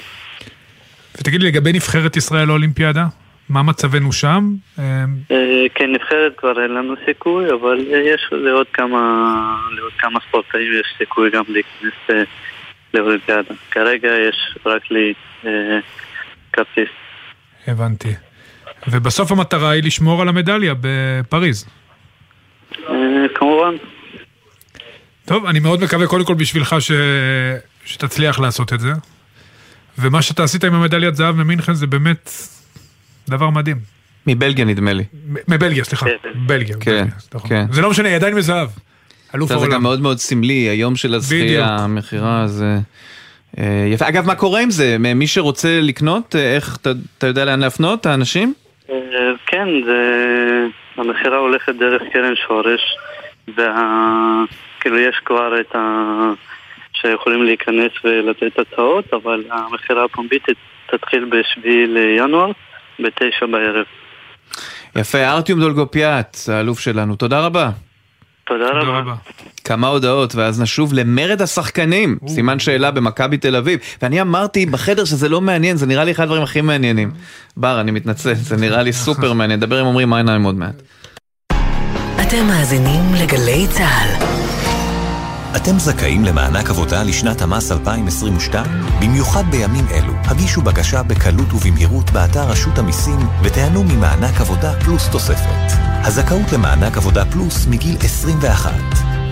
ותגיד לי, לגבי נבחרת ישראל לאולימפיאדה, מה מצבנו שם? אה, אה, כן, נבחרת כבר אין לנו סיכוי, אבל אה, יש לעוד כמה, ספורטאים יש סיכוי גם להיכנס אה, לאולימפיאדה. כרגע יש רק לי כרטיס. הבנתי. ובסוף המטרה היא לשמור על המדליה בפריז. כמובן. טוב, אני מאוד מקווה קודם כל בשבילך ש... שתצליח לעשות את זה. ומה שאתה עשית עם המדליית זהב ממינכן זה באמת דבר מדהים. מבלגיה נדמה לי. מבלגיה, סליחה. בלגיה. כן, בלגיה, נכון. כן. זה לא משנה, היא עדיין מזהב. אלוף זה גם העולם. מאוד מאוד סמלי, היום של הזכייה. המכירה, זה... אה, יפה. אגב, מה קורה עם זה? מי שרוצה לקנות, אה, איך, אתה- יודע לאן להפנות, האנשים? אה, כן, זה... המכירה הולכת דרך קרן שורש, וכאילו יש כבר את ה... שיכולים להיכנס ולתת הצעות, אבל המכירה הפומבית תתחיל ב-7 לינואר, ב-9 בערב. יפה, ארטיום דולגופיאט, האלוף שלנו, תודה רבה. תודה רבה. כמה הודעות, ואז נשוב למרד השחקנים, סימן שאלה במכבי תל אביב. ואני אמרתי בחדר שזה לא מעניין, זה נראה לי אחד הדברים הכי מעניינים. בר, אני מתנצל, זה נראה לי סופר מעניין, נדבר עם עמרי מיינהיים עוד מעט. אתם מאזינים לגלי צה"ל. אתם זכאים למענק עבודה לשנת המס 2022? במיוחד בימים אלו, הגישו בקשה בקלות ובמהירות באתר רשות המיסים ותיהנו ממענק עבודה פלוס תוספת. הזכאות למענק עבודה פלוס מגיל 21.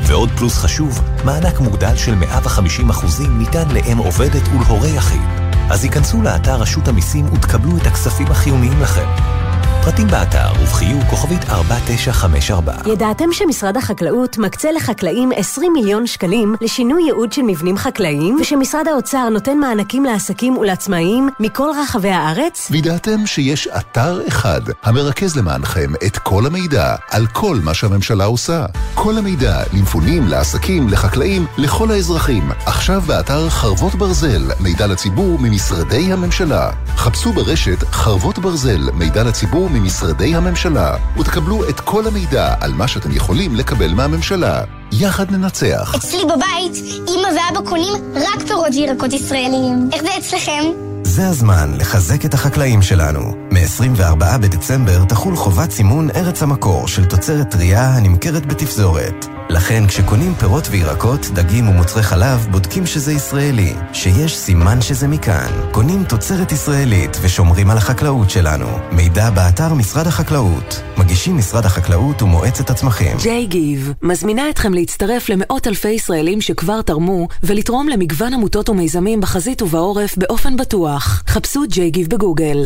ועוד פלוס חשוב, מענק מוגדל של 150% ניתן לאם עובדת ולהורה יחיד. אז היכנסו לאתר רשות המיסים ותקבלו את הכספים החיוניים לכם. פרטים באתר ובחיוג כוכבית 4954. ידעתם שמשרד החקלאות מקצה לחקלאים 20 מיליון שקלים לשינוי ייעוד של מבנים חקלאיים, ושמשרד האוצר נותן מענקים לעסקים ולעצמאים מכל רחבי הארץ? וידעתם שיש אתר אחד המרכז למענכם את כל המידע על כל מה שהממשלה עושה. כל המידע למפונים, לעסקים, לחקלאים, לכל האזרחים. עכשיו באתר חרבות ברזל, מידע לציבור ממשרדי הממשלה. חפשו ברשת חרבות ברזל, מידע לציבור ממשרדי הממשלה, ותקבלו את כל המידע על מה שאתם יכולים לקבל מהממשלה. יחד ננצח. אצלי בבית, אמא ואבא קונים רק פירות וירקות ישראליים. איך זה אצלכם? זה הזמן לחזק את החקלאים שלנו. מ-24 בדצמבר תחול חובת סימון ארץ המקור של תוצרת טרייה הנמכרת בתפזורת. לכן כשקונים פירות וירקות, דגים ומוצרי חלב, בודקים שזה ישראלי, שיש סימן שזה מכאן. קונים תוצרת ישראלית ושומרים על החקלאות שלנו. מידע באתר משרד החקלאות. מגישים משרד החקלאות ומועצת הצמחים. ג'יי גיב מזמינה אתכם להצטרף למאות אלפי ישראלים שכבר תרמו ולתרום למגוון עמותות ומיזמים בחזית ובעורף באופן בטוח. חפשו ג'יי גיב בגוגל.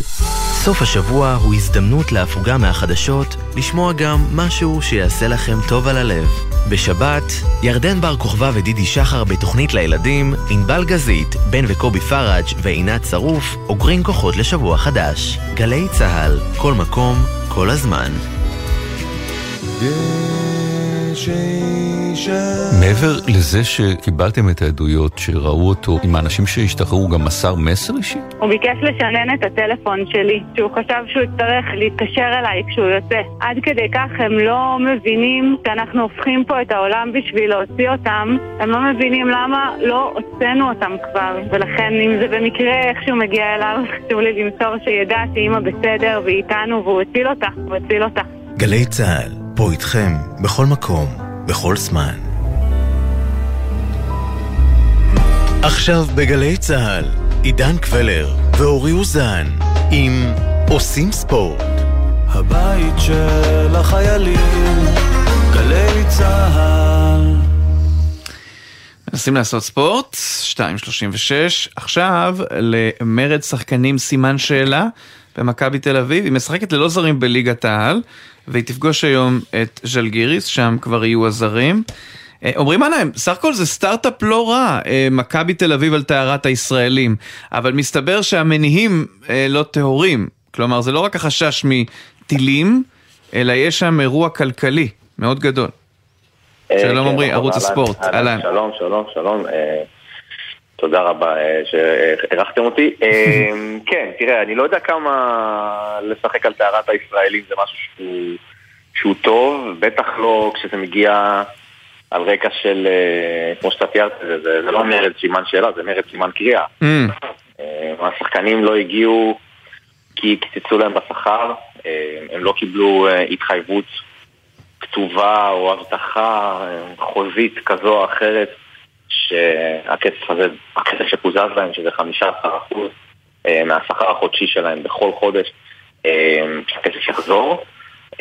סוף השבוע הוא הזדמנות להפוגה מהחדשות, לשמוע גם משהו שיעשה לכם טוב על הלב. בשבת, ירדן בר כוכבא ודידי שחר בתוכנית לילדים, ענבל גזית, בן וקובי פראג' ועינת שרוף, אוגרים כוחות לשבוע חדש. גלי צה"ל, כל מקום, כל הזמן. מעבר לזה שקיבלתם את העדויות שראו אותו עם האנשים שהשתחררו, הוא גם מסר מסר אישי? הוא ביקש לשנן את הטלפון שלי, שהוא חשב שהוא יצטרך להתקשר אליי כשהוא יוצא. עד כדי כך הם לא מבינים שאנחנו הופכים פה את העולם בשביל להוציא אותם, הם לא מבינים למה לא הוצאנו אותם כבר, ולכן אם זה במקרה איכשהו מגיע אליו, חשוב לי למסור שידע שאימא בסדר והיא איתנו והוא הציל אותה, הוא הציל אותה. גלי צה"ל, פה איתכם, בכל מקום, בכל זמן. עכשיו בגלי צה"ל, עידן קבלר ואורי אוזן עם עושים ספורט. הבית של החיילים, גלי צה"ל. מנסים לעשות ספורט, 2.36, עכשיו למרד שחקנים סימן שאלה במכבי תל אביב, היא משחקת ללא זרים בליגת העל, והיא תפגוש היום את ז'לגיריס, שם כבר יהיו הזרים. אה, אומרים עליהם, סך הכל זה סטארט-אפ לא רע, אה, מכבי תל אביב על טהרת הישראלים, אבל מסתבר שהמניעים אה, לא טהורים, כלומר זה לא רק החשש מטילים, אלא יש שם אירוע כלכלי מאוד גדול. שלום עמרי, כן, ערוץ הספורט, אהלן. שלום, שלום, שלום. תודה רבה אה, שאירחתם אותי. אה, כן, תראה, אני לא יודע כמה לשחק על טהרת הישראלים זה משהו שהוא, שהוא טוב, בטח לא כשזה מגיע על רקע של, אה, כמו שאתה תיארת, זה, זה, זה לא מרד סימן שאלה, זה מרד סימן קריאה. אה, השחקנים לא הגיעו כי קיצצו להם בשכר, הם לא קיבלו התחייבות כתובה או הבטחה חוזית כזו או אחרת שהכסף הזה, הכסף שקוזז להם, שזה 15% אה, מהשכר החודשי שלהם בכל חודש, אה, שהכסף יחזור,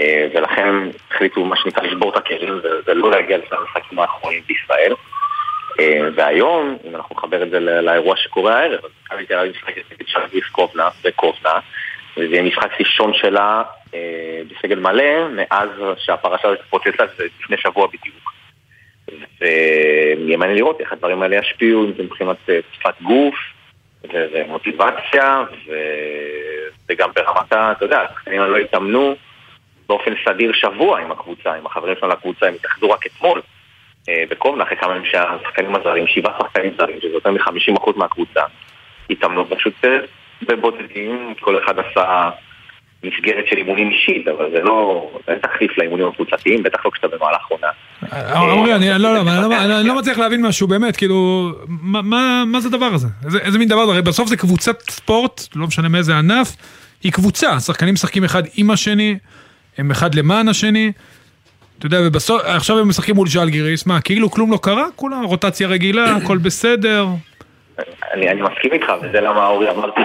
אה, ולכן החליטו מה שנקרא לשבור את הכלים ולא להגיע לפני המשחקים האחרונים בישראל. והיום, אם אנחנו נחבר את זה לאירוע שקורה הערב, אז מכבי תל אביב משחקת נגד שלגיס קובנה בקובנה, וזה יהיה משחק ראשון שלה בסגל מלא מאז שהפרשה הזאת פוצצה, שזה לפני שבוע בדיוק. ויהיה מעניין לראות איך הדברים האלה ישפיעו, אם זה מבחינת אה, שפת גוף ו- ומוטיבציה, ו- וגם ברמת ה... אתה יודע, השחקנים לא התאמנו באופן סדיר שבוע עם הקבוצה, עם החברים שלנו לקבוצה, הם התאחדו רק אתמול אה, בקובנה, אחרי כמה ימים שהשחקנים הזרים, שבעה שחקנים זרים, שזה יותר מ-50% מהקבוצה, התאמנו פשוט אה, בבודדים, כל אחד עשה מסגרת של אימונים אישית, אבל זה לא, אין תחליף לאימונים הקבוצתיים, בטח לא כשאתה במהלך עונה. עמרי, אני לא, לא, אני לא- אני לא מצליח להבין משהו, באמת, כאילו, מה- זה הדבר הזה? איזה- מין דבר? הרי בסוף זה קבוצת ספורט, לא משנה מאיזה ענף, היא קבוצה, השחקנים משחקים אחד עם השני, הם אחד למען השני. אתה יודע, ובסוף, עכשיו הם משחקים מול ז'אלגיריס, מה, כאילו כלום לא קרה? כולה רוטציה רגילה, הכל בסדר. אני, אני מסכים איתך, וזה למה אורי אמרתי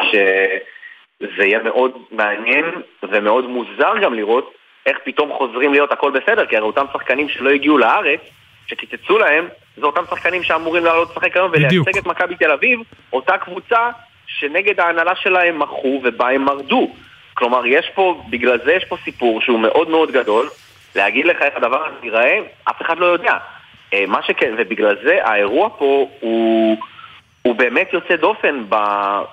שזה יהיה מאוד מעניין ומאוד מוזר גם לראות איך פתאום חוזרים להיות הכל בסדר, כי הרי אותם שחקנים שלא הגיעו לארץ, שקיצצו להם, זה אותם שחקנים שאמורים לעלות לשחק היום ולייצג את מכבי תל אביב, אותה קבוצה שנגד ההנהלה שלהם מחו ובה הם מרדו. כלומר, יש פה, בגלל זה יש פה סיפור שהוא מאוד מאוד גדול. להגיד לך איך הדבר הזה ייראה, אף אחד לא יודע. אה, מה שכן, ובגלל זה האירוע פה הוא, הוא באמת יוצא דופן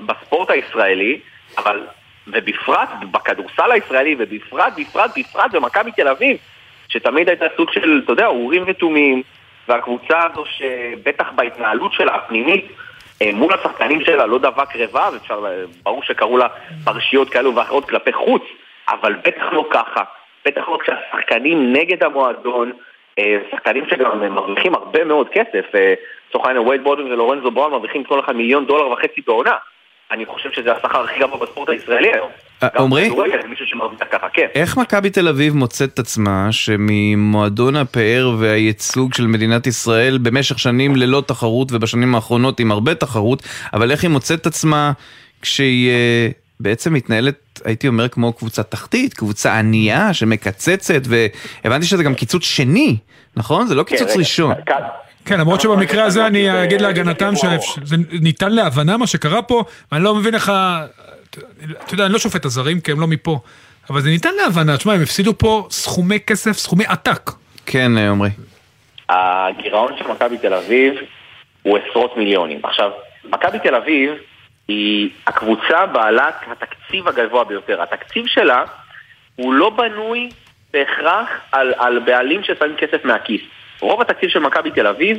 בספורט הישראלי, אבל, ובפרט בכדורסל הישראלי, ובפרט, בפרט, בפרט במכבי תל אביב, שתמיד הייתה סוג של, אתה יודע, אורים ותומים, והקבוצה הזו שבטח בהתנהלות שלה, הפנימית, אה, מול השחקנים שלה לא דבק רבב, אפשר, ברור שקראו לה פרשיות כאלו ואחרות כלפי חוץ, אבל בטח לא ככה. בטח לא כשהשחקנים נגד המועדון, אה, שחקנים שגם מרוויחים הרבה מאוד כסף, אה, לצורך העניין וייד בולדן ולורנזו בראון מרוויחים כל אחד מיליון דולר וחצי בעונה. אני חושב שזה השכר הכי גבוה בספורט הישראלי היום. עמרי? כן. איך מכבי תל אביב מוצאת את עצמה שממועדון הפאר והייצוג של מדינת ישראל במשך שנים ללא תחרות ובשנים האחרונות עם הרבה תחרות, אבל איך היא מוצאת את עצמה כשהיא אה, בעצם מתנהלת, הייתי אומר, כמו קבוצה תחתית, קבוצה ענייה שמקצצת, והבנתי שזה גם קיצוץ שני, נכון? זה לא קיצוץ כן, ראשון. כן, למרות שבמקרה הזה אני אגיד להגנתם שזה ניתן להבנה מה שקרה פה, ואני לא מבין איך ה... אתה יודע, אני לא שופט את הזרים כי הם לא מפה, אבל זה ניתן להבנה, תשמע, הם הפסידו פה סכומי כסף, סכומי עתק. כן, עמרי. הגירעון של מכבי תל אביב הוא עשרות מיליונים. עכשיו, מכבי תל אביב היא הקבוצה בעלת התקציב הגבוה ביותר. התקציב שלה הוא לא בנוי בהכרח על, על בעלים ששמים כסף מהכיס. רוב התקציב של מכבי תל אביב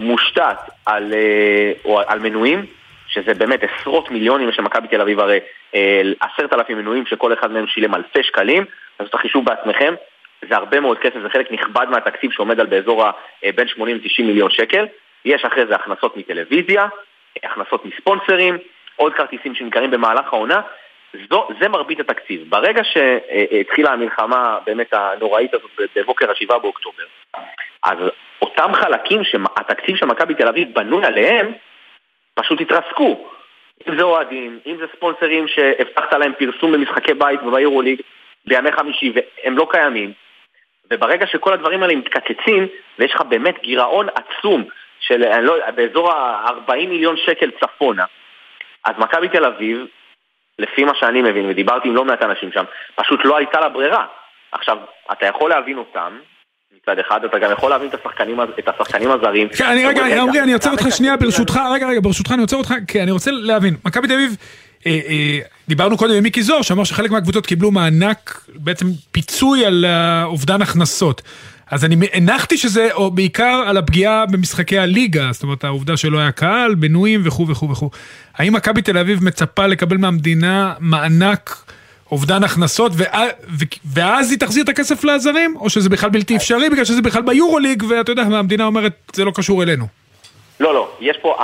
מושתת על, אה, או על מנויים, שזה באמת עשרות מיליונים, יש למכבי תל אביב הרי אה, עשרת אלפים מנויים שכל אחד מהם שילם אלפי שקלים, אז את החישוב בעצמכם, זה הרבה מאוד כסף, זה חלק נכבד מהתקציב שעומד על באזור ה, אה, בין 80 ל-90 מיליון שקל. יש אחרי זה הכנסות מטלוויזיה, הכנסות מספונסרים, עוד כרטיסים שנמכרים במהלך העונה, זו, זה מרבית התקציב. ברגע שהתחילה המלחמה באמת הנוראית הזאת בבוקר ה-7 באוקטובר, אז אותם חלקים שהתקציב של מכבי תל אביב בנוי עליהם, פשוט התרסקו. אם זה אוהדים, אם זה ספונסרים שהבטחת להם פרסום במשחקי בית וביורוליג בימי חמישי והם לא קיימים, וברגע שכל הדברים האלה מתקצצים ויש לך באמת גירעון עצום של לא, באזור ה-40 מיליון שקל צפונה, אז מכבי תל אביב, לפי מה שאני מבין, ודיברתי עם לא מעט אנשים שם, פשוט לא הייתה לה ברירה. עכשיו, אתה יכול להבין אותם, מצד אחד, אתה גם יכול להבין את השחקנים, את השחקנים הזרים. כן, אני רגע, עמרי, אני עוצר אותך שנייה ברשותך, רגע, רגע, ברשותך אני עוצר אותך, כי אני רוצה להבין. מכבי תל אביב, אה, אה, דיברנו קודם עם מיקי זוהר, שאמר שחלק מהקבוצות קיבלו מענק, בעצם פיצוי על אובדן הכנסות. אז אני הנחתי שזה או בעיקר על הפגיעה במשחקי הליגה, זאת אומרת העובדה שלא היה קהל, בנויים וכו' וכו' וכו'. האם מכבי תל אביב מצפה לקבל מהמדינה מענק אובדן הכנסות ואז היא תחזיר את הכסף לזרים, או שזה בכלל בלתי אפשרי בגלל שזה בכלל ביורוליג ואתה יודע, המדינה אומרת זה לא קשור אלינו. לא, לא, יש פה,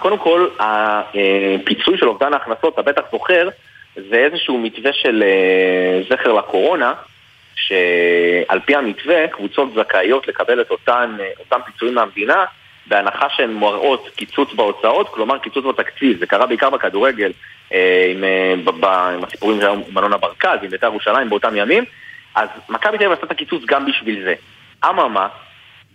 קודם כל, הפיצוי של אובדן ההכנסות, אתה בטח זוכר, זה איזשהו מתווה של אה, זכר לקורונה, שעל פי המתווה, קבוצות זכאיות לקבל את אותן, אותם פיצויים מהמדינה, בהנחה שהן מראות קיצוץ בהוצאות, כלומר קיצוץ בתקציב. זה קרה בעיקר בכדורגל, אה, עם, אה, עם הסיפורים שהיו עם ברקז, עם בית"ר ירושלים באותם ימים, אז מכבי תל אביב עשתה את הקיצוץ גם בשביל זה. אממה,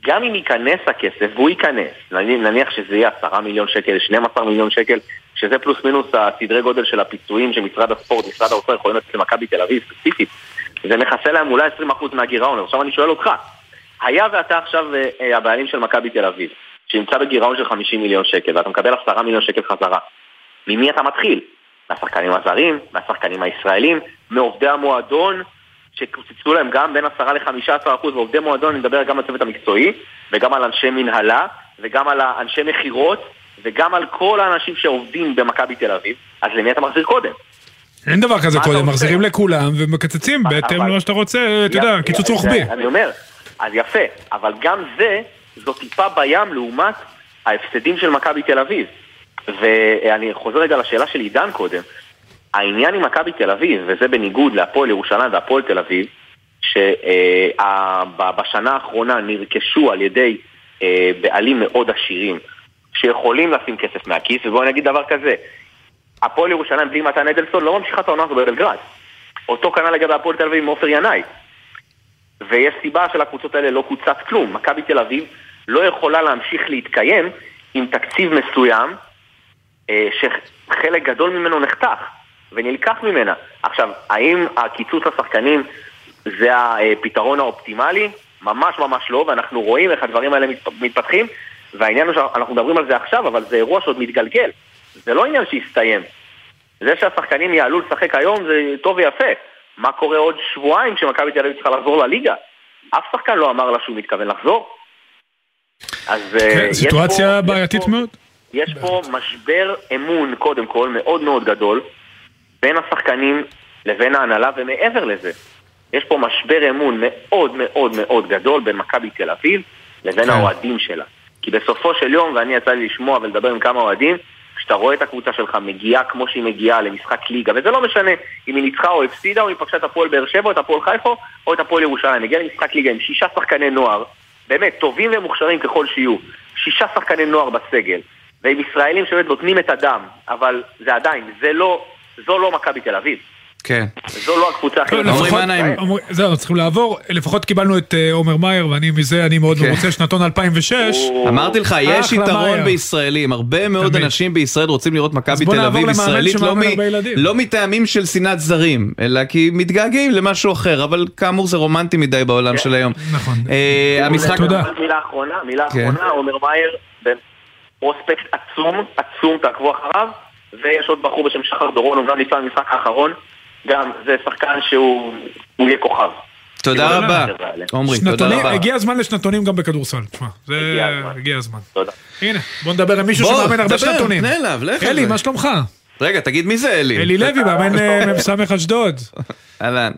גם אם ייכנס הכסף, והוא ייכנס, נניח שזה יהיה 10 מיליון שקל, 12 מיליון שקל, שזה פלוס מינוס הסדרי גודל של הפיצויים שמשרד הספורט, משרד האוצר יכולים לתת למכבי תל אביב ספציפית, להם אולי 20% מהגירעון. עכשיו אני שואל אותך, היה ואתה עכשיו אה, אה, הבעלים של מכבי תל אביב, שנמצא בגירעון של 50 מיליון שקל, ואתה מקבל 10 מיליון שקל חזרה, ממי אתה מתחיל? מהשחקנים הזרים, מהשחקנים הישראלים, מעובדי המועדון, שקוצצו להם גם בין 10 ל-15 אחוז, ועובדי מועדון, אני מדבר גם על הצוות המקצועי, וגם על אנשי מנהלה, וגם על אנשי מכירות, וגם על כל האנשים שעובדים במכבי תל אביב, אז למי אתה מחזיר קודם? אין דבר כזה קודם, מחזירים לכולם ומקצצים בהתאם למה שאתה רוצה, אתה יודע, קיצוץ רוחבי. אני אומר, אז יפה, אבל גם זה, זו טיפה בים לעומת ההפסדים של מכבי תל אביב. ואני חוזר רגע לשאלה של עידן קודם. העניין עם מכבי תל אביב, וזה בניגוד להפועל ירושלים והפועל תל אביב, שבשנה האחרונה נרכשו על ידי אה, בעלים מאוד עשירים, שיכולים לשים כסף מהכיס, ובואו נגיד דבר כזה, הפועל ירושלים בלי מתן אדלסון לא ממשיכה את העונה הזו בבלגרד. אותו כנ"ל לגבי הפועל תל אביב עם עופר ינאי. ויש סיבה שלקבוצות האלה לא קוצץ כלום. מכבי תל אביב לא יכולה להמשיך להתקיים עם תקציב מסוים אה, שחלק גדול ממנו נחתך ונלקח ממנה. עכשיו, האם הקיצוץ השחקנים זה הפתרון האופטימלי? ממש ממש לא, ואנחנו רואים איך הדברים האלה מתפתחים, והעניין הוא שאנחנו מדברים על זה עכשיו, אבל זה אירוע שעוד מתגלגל. זה לא עניין שהסתיים. זה שהשחקנים יעלו לשחק היום זה טוב ויפה. מה קורה עוד שבועיים כשמכבי תל אביב צריכה לחזור לליגה? אף שחקן לא אמר לה שהוא מתכוון לחזור. אז כן, אה, יש סיטואציה פה- בעייתית יש פה- מאוד. יש פה משבר אמון, קודם כל, מאוד מאוד גדול, בין השחקנים לבין ההנהלה, ומעבר לזה, יש פה משבר אמון מאוד מאוד מאוד גדול בין מכבי תל אביב לבין כן. האוהדים שלה. כי בסופו של יום, ואני יצא לי לשמוע ולדבר עם כמה אוהדים, כשאתה רואה את הקבוצה שלך מגיעה כמו שהיא מגיעה למשחק ליגה, וזה לא משנה אם היא ניצחה או הפסידה, או היא פגשה את הפועל באר שבע, או את הפועל חיפה, או את הפועל ירושלים, מגיעה למשחק ליגה עם שישה שחקני נוער, באמת, טובים ומוכשרים ככל שיהיו, שישה שחקני נוער בסגל, ועם ישראלים שבאמת נותנים את הדם, אבל זה עדיין, זה לא, זו לא מכבי תל אביב. כן. זו לא הקבוצה הכי... טוב, לפחות- אומרים- זהו, צריכים לעבור, לפחות קיבלנו את אה, עומר מאייר, ואני מזה, אני מאוד כן. מרוצה, שנתון 2006. אמרתי לך, יש יתרון. בישראלים, הרבה מאוד. אנשים בישראל רוצים לראות מכבי תל אביב ישראלית, לא. לא מטעמים של שנאת זרים, אלא כי מתגעגעים למשהו אחר, אבל כאמור זה רומנטי מדי בעולם של היום. נכון. אה, המשחק... מילה אחרונה, מילה כן. אחרונה, עומר מאייר, פרוספקט עצום, עצום, תעקבו אחריו, ויש עוד בחור בשם שחר דורון, אומנם ניסה במשחק האחרון, גם זה שחקן שהוא הוא יהיה כוכב. תודה רבה. עמרי, תודה רבה. הגיע הזמן לשנתונים גם בכדורסל, תשמע, זה הגיע הזמן. תודה. הנה, בוא נדבר עם מישהו בוא, שמאמן הרבה דבר, שנתונים. פנה אליו, לך על אלי. מה שלומך? רגע, תגיד מי זה אלי? אלי לוי, מאמן אה, מ"ס אשדוד. אהלן.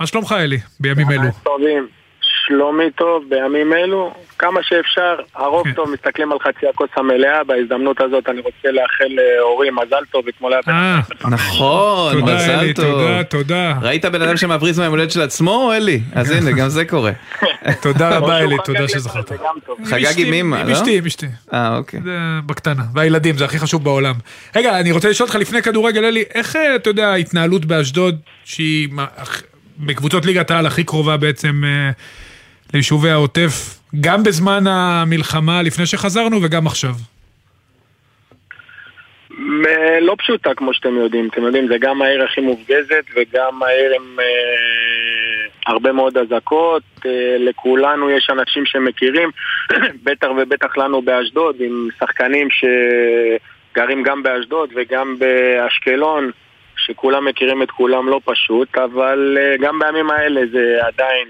מה שלומך אלי, בימים אלו? שלומי טוב בימים אלו, כמה שאפשר, הרוב טוב, מסתכלים על חצי הכוס המלאה, בהזדמנות הזאת אני רוצה לאחל להורים מזל טוב, אתמול היה בן אה, נכון, תודה, מזל אלי, טוב. תודה, תודה. ראית בן אדם שמבריז מהיום הולדת של עצמו אלי? אז הנה, גם זה קורה. תודה רבה אלי, תודה שזכרת. חגג עם אמא, עם לא? אשתי, עם אשתי. אה, אוקיי. זה בקטנה, והילדים, זה הכי חשוב בעולם. רגע, אני רוצה לשאול אותך לפני כדורגל, אלי, איך, אה, אתה יודע, ההתנהלות באשדוד, שהיא בקבוצות ליגת העל הכי קרובה בעצם אה, ליישובי העוטף, גם בזמן המלחמה לפני שחזרנו וגם עכשיו. לא פשוטה כמו שאתם יודעים, אתם יודעים, זה גם העיר הכי מופגזת וגם העיר עם אה, הרבה מאוד אזעקות, אה, לכולנו יש אנשים שמכירים, בטח ובטח לנו באשדוד, עם שחקנים שגרים גם באשדוד וגם באשקלון, שכולם מכירים את כולם לא פשוט, אבל אה, גם בימים האלה זה עדיין,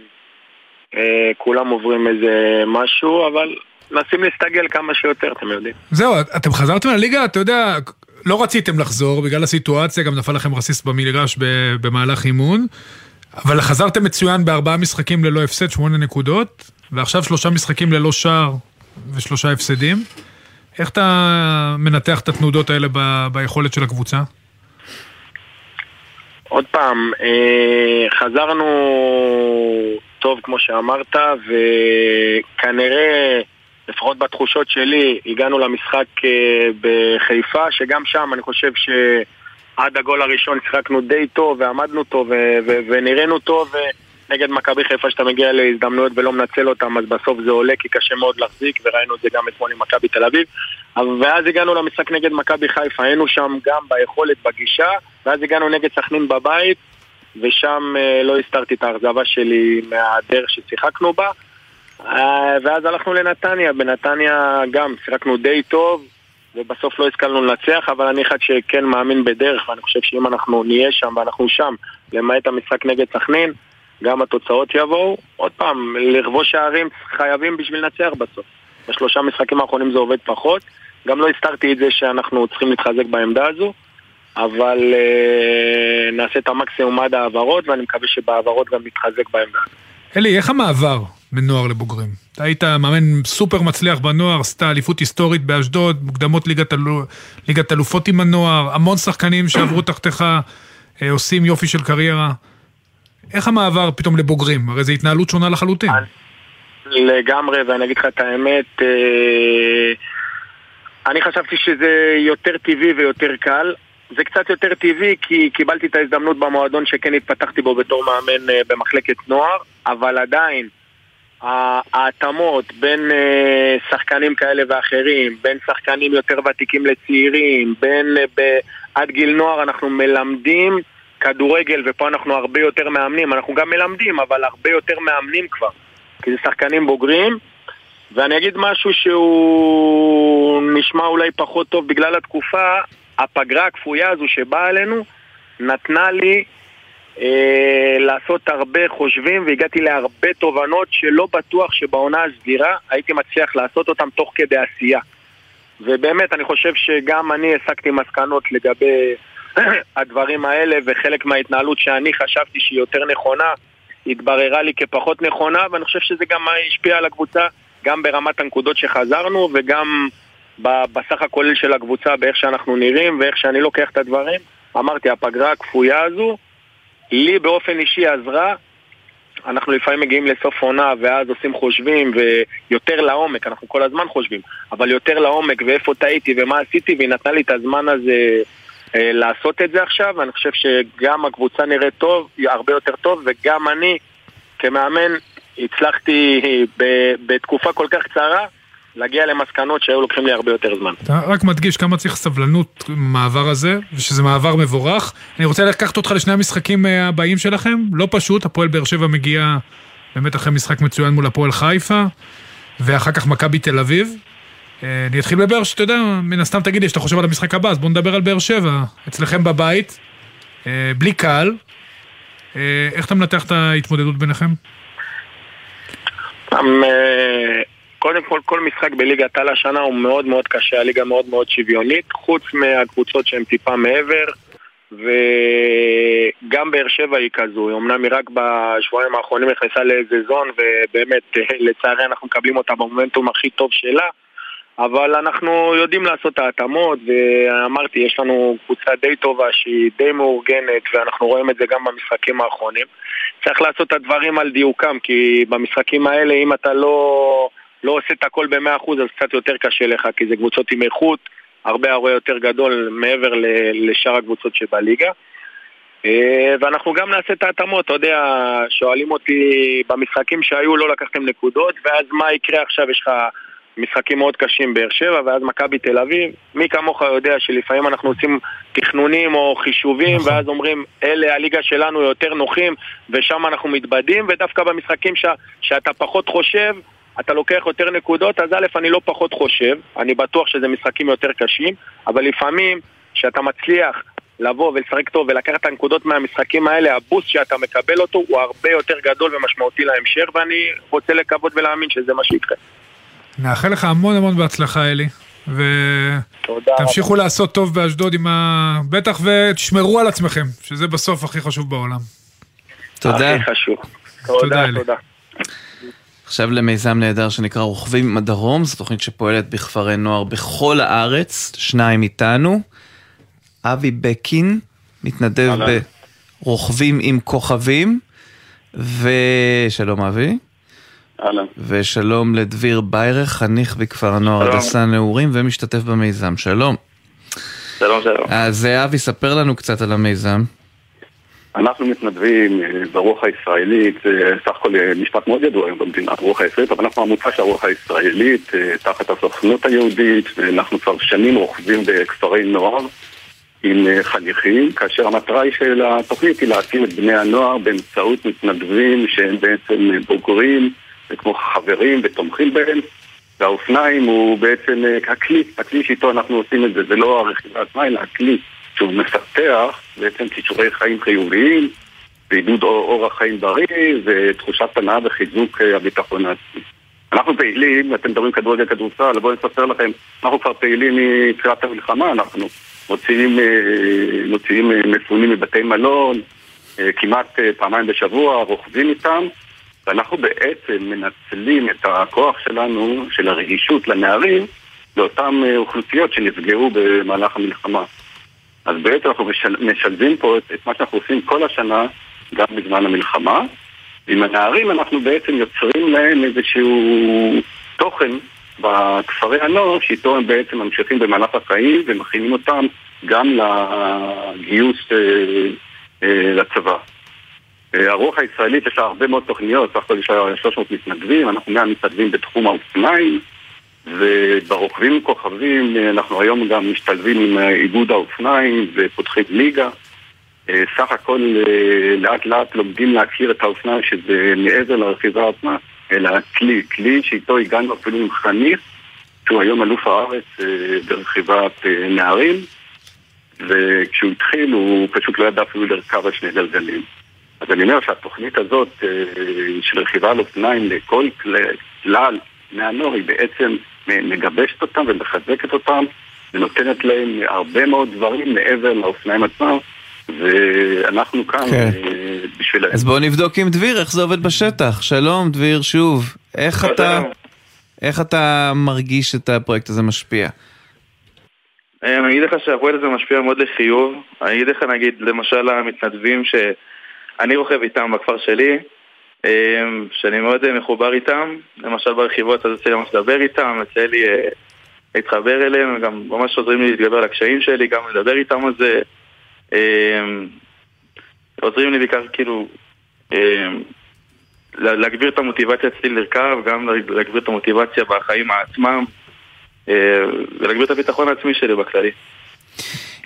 כולם עוברים איזה משהו, אבל מנסים להסתגל כמה שיותר, אתם יודעים. זהו, אתם חזרתם לליגה, אתה יודע, לא רציתם לחזור בגלל הסיטואציה, גם נפל לכם רסיס במגרש במהלך אימון, אבל חזרתם מצוין בארבעה משחקים ללא הפסד, שמונה נקודות, ועכשיו שלושה משחקים ללא שער ושלושה הפסדים. איך אתה מנתח את התנודות האלה ב- ביכולת של הקבוצה? עוד פעם, אה, חזרנו טוב כמו שאמרת, וכנראה, לפחות בתחושות שלי, הגענו למשחק אה, בחיפה, שגם שם אני חושב שעד הגול הראשון שיחקנו די טוב, ועמדנו טוב, ונראינו טוב, נגד מכבי חיפה שאתה מגיע להזדמנויות ולא מנצל אותם, אז בסוף זה עולה כי קשה מאוד להחזיק, וראינו את זה גם אתמול עם מכבי תל אביב. ואז הגענו למשחק נגד מכבי חיפה, היינו שם גם ביכולת, בגישה, ואז הגענו נגד סכנין בבית, ושם אה, לא הסתרתי את האכזבה שלי מהדרך ששיחקנו בה. אה, ואז הלכנו לנתניה, בנתניה גם שיחקנו די טוב, ובסוף לא השכלנו לנצח, אבל אני אחד שכן מאמין בדרך, ואני חושב שאם אנחנו נהיה שם ואנחנו שם, למעט המשחק נגד סכנין, גם התוצאות יבואו. עוד פעם, לכבוש שערים חייבים בשביל לנצח בסוף. בשלושה משחקים האחרונים זה עובד פחות. גם לא הסתרתי את זה שאנחנו צריכים להתחזק בעמדה הזו, אבל אה, נעשה את המקסימום עד העברות, ואני מקווה שבהעברות גם נתחזק בעמדה. אלי, איך המעבר בין נוער לבוגרים? אתה היית מאמן סופר מצליח בנוער, עשית אליפות היסטורית באשדוד, מוקדמות ליגת, אלו, ליגת אלופות עם הנוער, המון שחקנים שעברו תחתיך, אה, עושים יופי של קריירה. איך המעבר פתאום לבוגרים? הרי זו התנהלות שונה לחלוטין. לגמרי, ואני אגיד לך את האמת, אה, אני חשבתי שזה יותר טבעי ויותר קל. זה קצת יותר טבעי כי קיבלתי את ההזדמנות במועדון שכן התפתחתי בו בתור מאמן אה, במחלקת נוער, אבל עדיין ההתאמות בין אה, שחקנים כאלה ואחרים, בין שחקנים יותר ותיקים לצעירים, בין אה, עד גיל נוער אנחנו מלמדים כדורגל, ופה אנחנו הרבה יותר מאמנים, אנחנו גם מלמדים, אבל הרבה יותר מאמנים כבר, כי זה שחקנים בוגרים. ואני אגיד משהו שהוא נשמע אולי פחות טוב בגלל התקופה, הפגרה הכפויה הזו שבאה עלינו נתנה לי אה, לעשות הרבה חושבים והגעתי להרבה תובנות שלא בטוח שבעונה הסדירה הייתי מצליח לעשות אותם תוך כדי עשייה. ובאמת אני חושב שגם אני הסקתי מסקנות לגבי הדברים האלה וחלק מההתנהלות שאני חשבתי שהיא יותר נכונה התבררה לי כפחות נכונה ואני חושב שזה גם השפיע על הקבוצה גם ברמת הנקודות שחזרנו וגם בסך הכולל של הקבוצה באיך שאנחנו נראים ואיך שאני לוקח את הדברים. אמרתי, הפגרה הכפויה הזו לי באופן אישי עזרה. אנחנו לפעמים מגיעים לסוף עונה ואז עושים חושבים ויותר לעומק, אנחנו כל הזמן חושבים, אבל יותר לעומק ואיפה טעיתי ומה עשיתי והיא נתנה לי את הזמן הזה אה, לעשות את זה עכשיו. ואני חושב שגם הקבוצה נראית טוב, הרבה יותר טוב וגם אני כמאמן הצלחתי בתקופה כל כך קצרה להגיע למסקנות שהיו לוקחים לי הרבה יותר זמן. אתה רק מדגיש כמה צריך סבלנות במעבר הזה, ושזה מעבר מבורך. אני רוצה לקחת אותך לשני המשחקים אה, הבאים שלכם, לא פשוט, הפועל באר שבע מגיע באמת אחרי משחק מצוין מול הפועל חיפה, ואחר כך מכבי תל אביב. אה, אני אתחיל בבאר שאתה יודע, מן הסתם תגיד לי שאתה חושב על המשחק הבא, אז בוא נדבר על באר שבע. אצלכם בבית, אה, בלי קהל, איך אתה מנתח את ההתמודדות ביניכם? קודם כל, כל משחק בליגת העל השנה הוא מאוד מאוד קשה, הליגה מאוד מאוד שוויונית, חוץ מהקבוצות שהן טיפה מעבר, וגם באר שבע היא כזו, אמנם היא רק בשבועיים האחרונים נכנסה לאיזה זון, ובאמת, לצערי אנחנו מקבלים אותה במומנטום הכי טוב שלה, אבל אנחנו יודעים לעשות את ההתאמות, ואמרתי, יש לנו קבוצה די טובה שהיא די מאורגנת, ואנחנו רואים את זה גם במשחקים האחרונים. צריך לעשות את הדברים על דיוקם, כי במשחקים האלה, אם אתה לא... לא עושה את הכל ב-100% אז קצת יותר קשה לך, כי זה קבוצות עם איכות הרבה הרבה יותר גדול מעבר לשאר הקבוצות שבליגה. אה, ואנחנו גם נעשה את ההתאמות, אתה יודע, שואלים אותי במשחקים שהיו לא לקחתם נקודות, ואז מה יקרה עכשיו, יש לך משחקים מאוד קשים באר שבע, ואז מכבי תל אביב. מי כמוך יודע שלפעמים אנחנו עושים תכנונים או חישובים, נכון. ואז אומרים, אלה הליגה שלנו יותר נוחים, ושם אנחנו מתבדים, ודווקא במשחקים ש... שאתה פחות חושב, אתה לוקח יותר נקודות, אז א', אני לא פחות חושב, אני בטוח שזה משחקים יותר קשים, אבל לפעמים, כשאתה מצליח לבוא ולשחק טוב ולקחת את הנקודות מהמשחקים האלה, הבוסט שאתה מקבל אותו הוא הרבה יותר גדול ומשמעותי להמשך, ואני רוצה לקוות ולהאמין שזה מה שיקרה. נאחל לך המון המון בהצלחה, אלי. ותמשיכו לעשות טוב באשדוד עם ה... בטח ותשמרו על עצמכם, שזה בסוף הכי חשוב בעולם. תודה. הכי חשוב. תודה, תודה. עכשיו למיזם נהדר שנקרא רוכבים מדרום, זו תוכנית שפועלת בכפרי נוער בכל הארץ, שניים איתנו. אבי בקין, מתנדב ברוכבים עם כוכבים, ושלום אבי. אהלן. ושלום לדביר ביירך, חניך בכפר הנוער הדסה נעורים ומשתתף במיזם. שלום. שלום, שלום. אז אבי, ספר לנו קצת על המיזם. אנחנו מתנדבים אה, ברוח הישראלית, אה, סך הכל אה, משפט מאוד ידוע היום במדינה, הרוח הישראלית, אבל אנחנו עמותה של הרוח הישראלית, תחת הסוכנות היהודית, ואנחנו כבר שנים רוכבים בכפרי נוער עם חניכים, כאשר המטרה היא של התוכנית היא להקים את בני הנוער באמצעות מתנדבים שהם בעצם בוגרים, וכמו חברים ותומכים בהם, והאופניים הוא בעצם הכלי, הכלי שאיתו אנחנו עושים את זה, זה לא הרכיבה עצמה, אלא הכלי. שהוא מפתח בעצם כישורי חיים חיוביים ועידוד אורח חיים בריא ותחושת הנאה וחיזוק אה, הביטחון העצמי. אנחנו פעילים, אתם מדברים כדורגל כדורסל, בואו נספר לכם, אנחנו כבר פעילים מתחילת המלחמה, אנחנו מוציאים, אה, מוציאים אה, מפונים מבתי מלון כמעט פעמיים בשבוע, רוכבים איתם ואנחנו בעצם מנצלים את הכוח שלנו, של הרגישות לנערים, לאותן אוכלוסיות שנפגעו במהלך המלחמה. אז בעצם אנחנו משל, משלבים פה את, את מה שאנחנו עושים כל השנה, גם בזמן המלחמה. עם הנערים אנחנו בעצם יוצרים להם איזשהו תוכן בכפרי הנוער, שאיתו הם בעצם ממשיכים במהלך החיים ומכינים אותם גם לגיוס אה, אה, לצבא. אה, הרוח הישראלית יש לה הרבה מאוד תוכניות, סך הכל יש לה 300 מתנדבים, אנחנו 100 מתנדבים בתחום האופניים, וברוכבים כוכבים אה, אנחנו היום גם משתלבים עם אה, איגוד האופניים ופותחים ליגה. סך הכל לאט לאט לומדים להכיר את האופניים שזה מעבר לרכיבה עצמה, אלא כלי, כלי שאיתו הגענו אפילו עם חניך, שהוא היום אלוף הארץ ברכיבת נערים, וכשהוא התחיל הוא פשוט לא ידע אפילו לרכב על שני גלגלים. אז אני אומר שהתוכנית הזאת אה, של רכיבה על אופניים לכל כלל בני הנוער היא בעצם מגבשת אותם ומחזקת אותם ונותנת להם הרבה מאוד דברים מעבר לאופניים עצמם ואנחנו כאן כן. אה, בשבילם. אז בואו נבדוק עם דביר איך זה עובד בשטח. שלום דביר שוב. איך אתה, איך אתה מרגיש את הפרויקט הזה משפיע? אה, אני אגיד לך שהפרויקט הזה משפיע מאוד לחיוב. אני אגיד לך נגיד למשל המתנדבים ש... אני רוכב איתם בכפר שלי, שאני מאוד מחובר איתם, למשל ברכיבות אז יוצא לי ממש לדבר איתם, יוצא לי אה, להתחבר אליהם, הם גם ממש עוזרים לי להתגבר על הקשיים שלי, גם לדבר איתם על זה. אמ, עוזרים לי בעיקר כאילו אמ, להגביר את המוטיבציה אצלי לרכב, גם להגביר את המוטיבציה בחיים עצמם אה, ולהגביר את הביטחון העצמי שלי בכללי.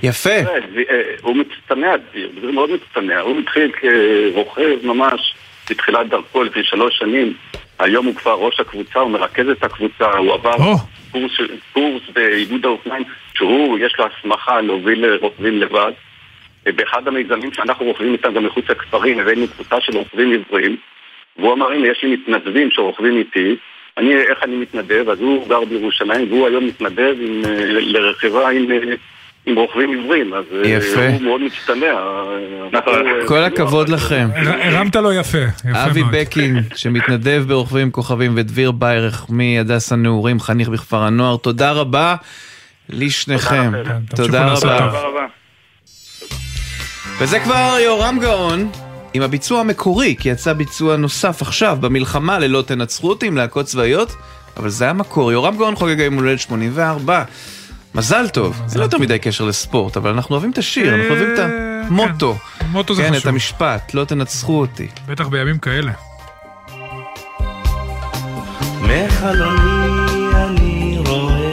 יפה. אה, הוא מצטנע, זה מאוד מצטנע. הוא התחיל כרוכב ממש בתחילת דרכו לפני שלוש שנים. היום הוא כבר ראש הקבוצה, הוא מרכז את הקבוצה, הוא עבר קורס, קורס באיגוד האופניים, שהוא, יש לו הסמכה להוביל רוכבים לבד. באחד המיזמים שאנחנו רוכבים איתם גם מחוץ לכפרים, הבאנו קבוצה של רוכבים עבריים, והוא אמר, הנה, יש לי מתנדבים שרוכבים איתי, אני, איך אני מתנדב? אז הוא גר בירושלים, והוא היום מתנדב עם, אה, לרכיבה עם אה, עם רוכבים עיוורים, אז אה, יפה. הוא מאוד מצטנע. נכון. כל הכבוד לכם. הרמת לו יפה, אבי בקין, שמתנדב ברוכבים כוכבים, ודביר ביירך מהדס הנעורים, חניך בכפר הנוער, תודה רבה לשניכם. תודה רבה. וזה כבר יורם גאון. עם הביצוע המקורי, כי יצא ביצוע נוסף עכשיו במלחמה ללא תנצחו אותי עם להקות צבאיות, אבל זה המקור. יורם גאון חוגג היום הולדת 84. מזל טוב, זה לא יותר מדי קשר לספורט, אבל אנחנו אוהבים את השיר, אנחנו אוהבים את המוטו. כן, מוטו זה חשוב. כן, את המשפט, לא תנצחו אותי. בטח בימים כאלה. מחלוני אני רואה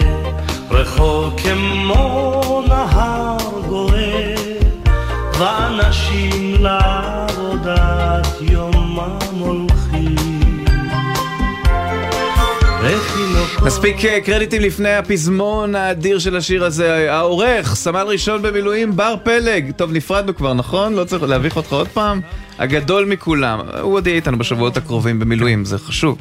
רחוק כמו נהר גואה ואנשים לעבודת נספיק אה, קרדיטים לפני הפזמון האדיר של השיר הזה. העורך, סמל ראשון במילואים, בר פלג. טוב, נפרדנו כבר, נכון? לא צריך להביך אותך עוד פעם? הגדול מכולם. הוא עוד יהיה איתנו בשבועות הקרובים במילואים, זה חשוב.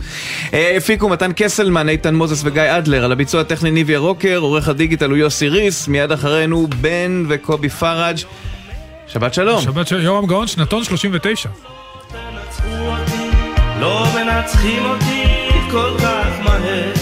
אה, הפיקו מתן קסלמן, איתן מוזס וגיא אדלר. על הביצוע הטכני ניביה רוקר, עורך הדיגיטל הוא יוסי ריס. מיד אחרינו בן וקובי פראג'. שבת שלום. שבת שלום, יורם גאון, שנתון 39. לא מנצחים אותי כל כך מהר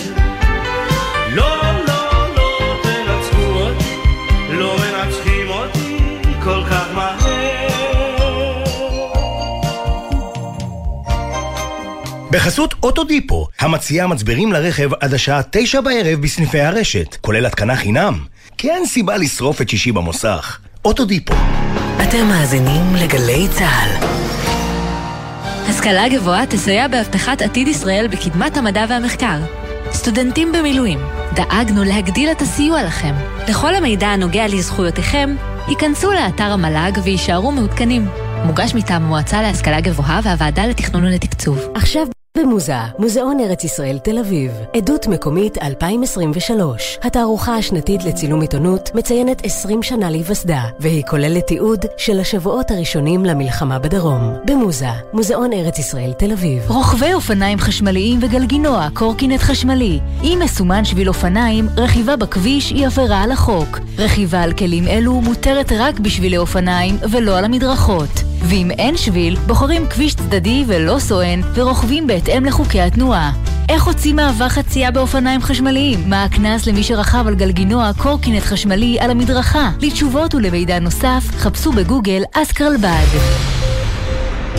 בחסות אוטודיפו, המציעה מצברים לרכב עד השעה תשע בערב בסניפי הרשת, כולל התקנה חינם. כי אין סיבה לשרוף את שישי במוסך. אוטודיפו. אתם מאזינים לגלי צה"ל. השכלה גבוהה תסייע בהבטחת עתיד ישראל בקדמת המדע והמחקר. סטודנטים במילואים, דאגנו להגדיל את הסיוע לכם. לכל המידע הנוגע לזכויותיכם, היכנסו לאתר המל"ג ויישארו מעודכנים. מוגש מטעם המועצה להשכלה גבוהה והוועדה לתכנון ולתקצוב. עכשיו במוזה, מוזיאון ארץ ישראל תל אביב, עדות מקומית 2023. התערוכה השנתית לצילום עיתונות מציינת 20 שנה להיווסדה, והיא כוללת תיעוד של השבועות הראשונים למלחמה בדרום. במוזה, מוזיאון ארץ ישראל תל אביב. רוכבי אופניים חשמליים וגלגינוע, קורקינט חשמלי. אם מסומן שביל אופניים, רכיבה בכביש היא עבירה על החוק. רכיבה על כלים אלו מותרת רק בשבילי אופניים ולא על המדרכות. ואם אין שביל, בוחרים כביש צדדי ולא סואן, ורוכבים בהתאם לחוקי התנועה. איך הוציא מעבר חצייה באופניים חשמליים? מה הקנס למי שרכב על גלגינוע קורקינט חשמלי על המדרכה? לתשובות ולמידע נוסף, חפשו בגוגל אסקרלבד.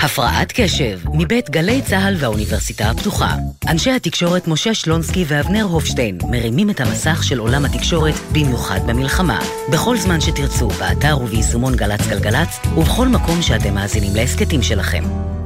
הפרעת קשב, מבית גלי צה"ל והאוניברסיטה הפתוחה. אנשי התקשורת משה שלונסקי ואבנר הופשטיין מרימים את המסך של עולם התקשורת, במיוחד במלחמה. בכל זמן שתרצו, באתר וביישומון גל"צ גלגלצ, ובכל מקום שאתם מאזינים להסכתים שלכם.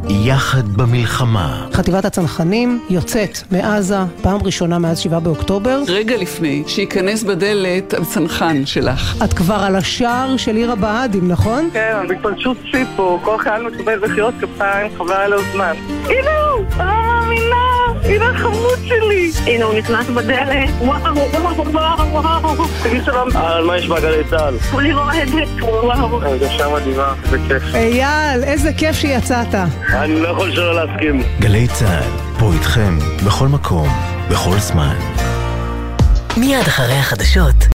יחד במלחמה. חטיבת הצנחנים יוצאת מעזה פעם ראשונה מאז 7 באוקטובר. רגע לפני שייכנס בדלת הצנחן שלך. את כבר על השער של עיר הבה"דים, נכון? כן, אני פשוט סיפו, כל חייל מקבל מחיאות כפיים, חבל על הזמן. הנה הוא! לא מאמינה! הנה החמוד שלי! הנה הוא נכנס בדלת, וואו, וואו, וואו, וואו! תגיד שלום. על מה יש בגלי צה"ל? כולי רועדת, וואו. הרגשה מדהימה, זה כיף. אייל, איזה כיף שיצאת. אני לא יכול שלא להסכים. גלי צה"ל, פה איתכם, בכל מקום, בכל זמן. מיד אחרי החדשות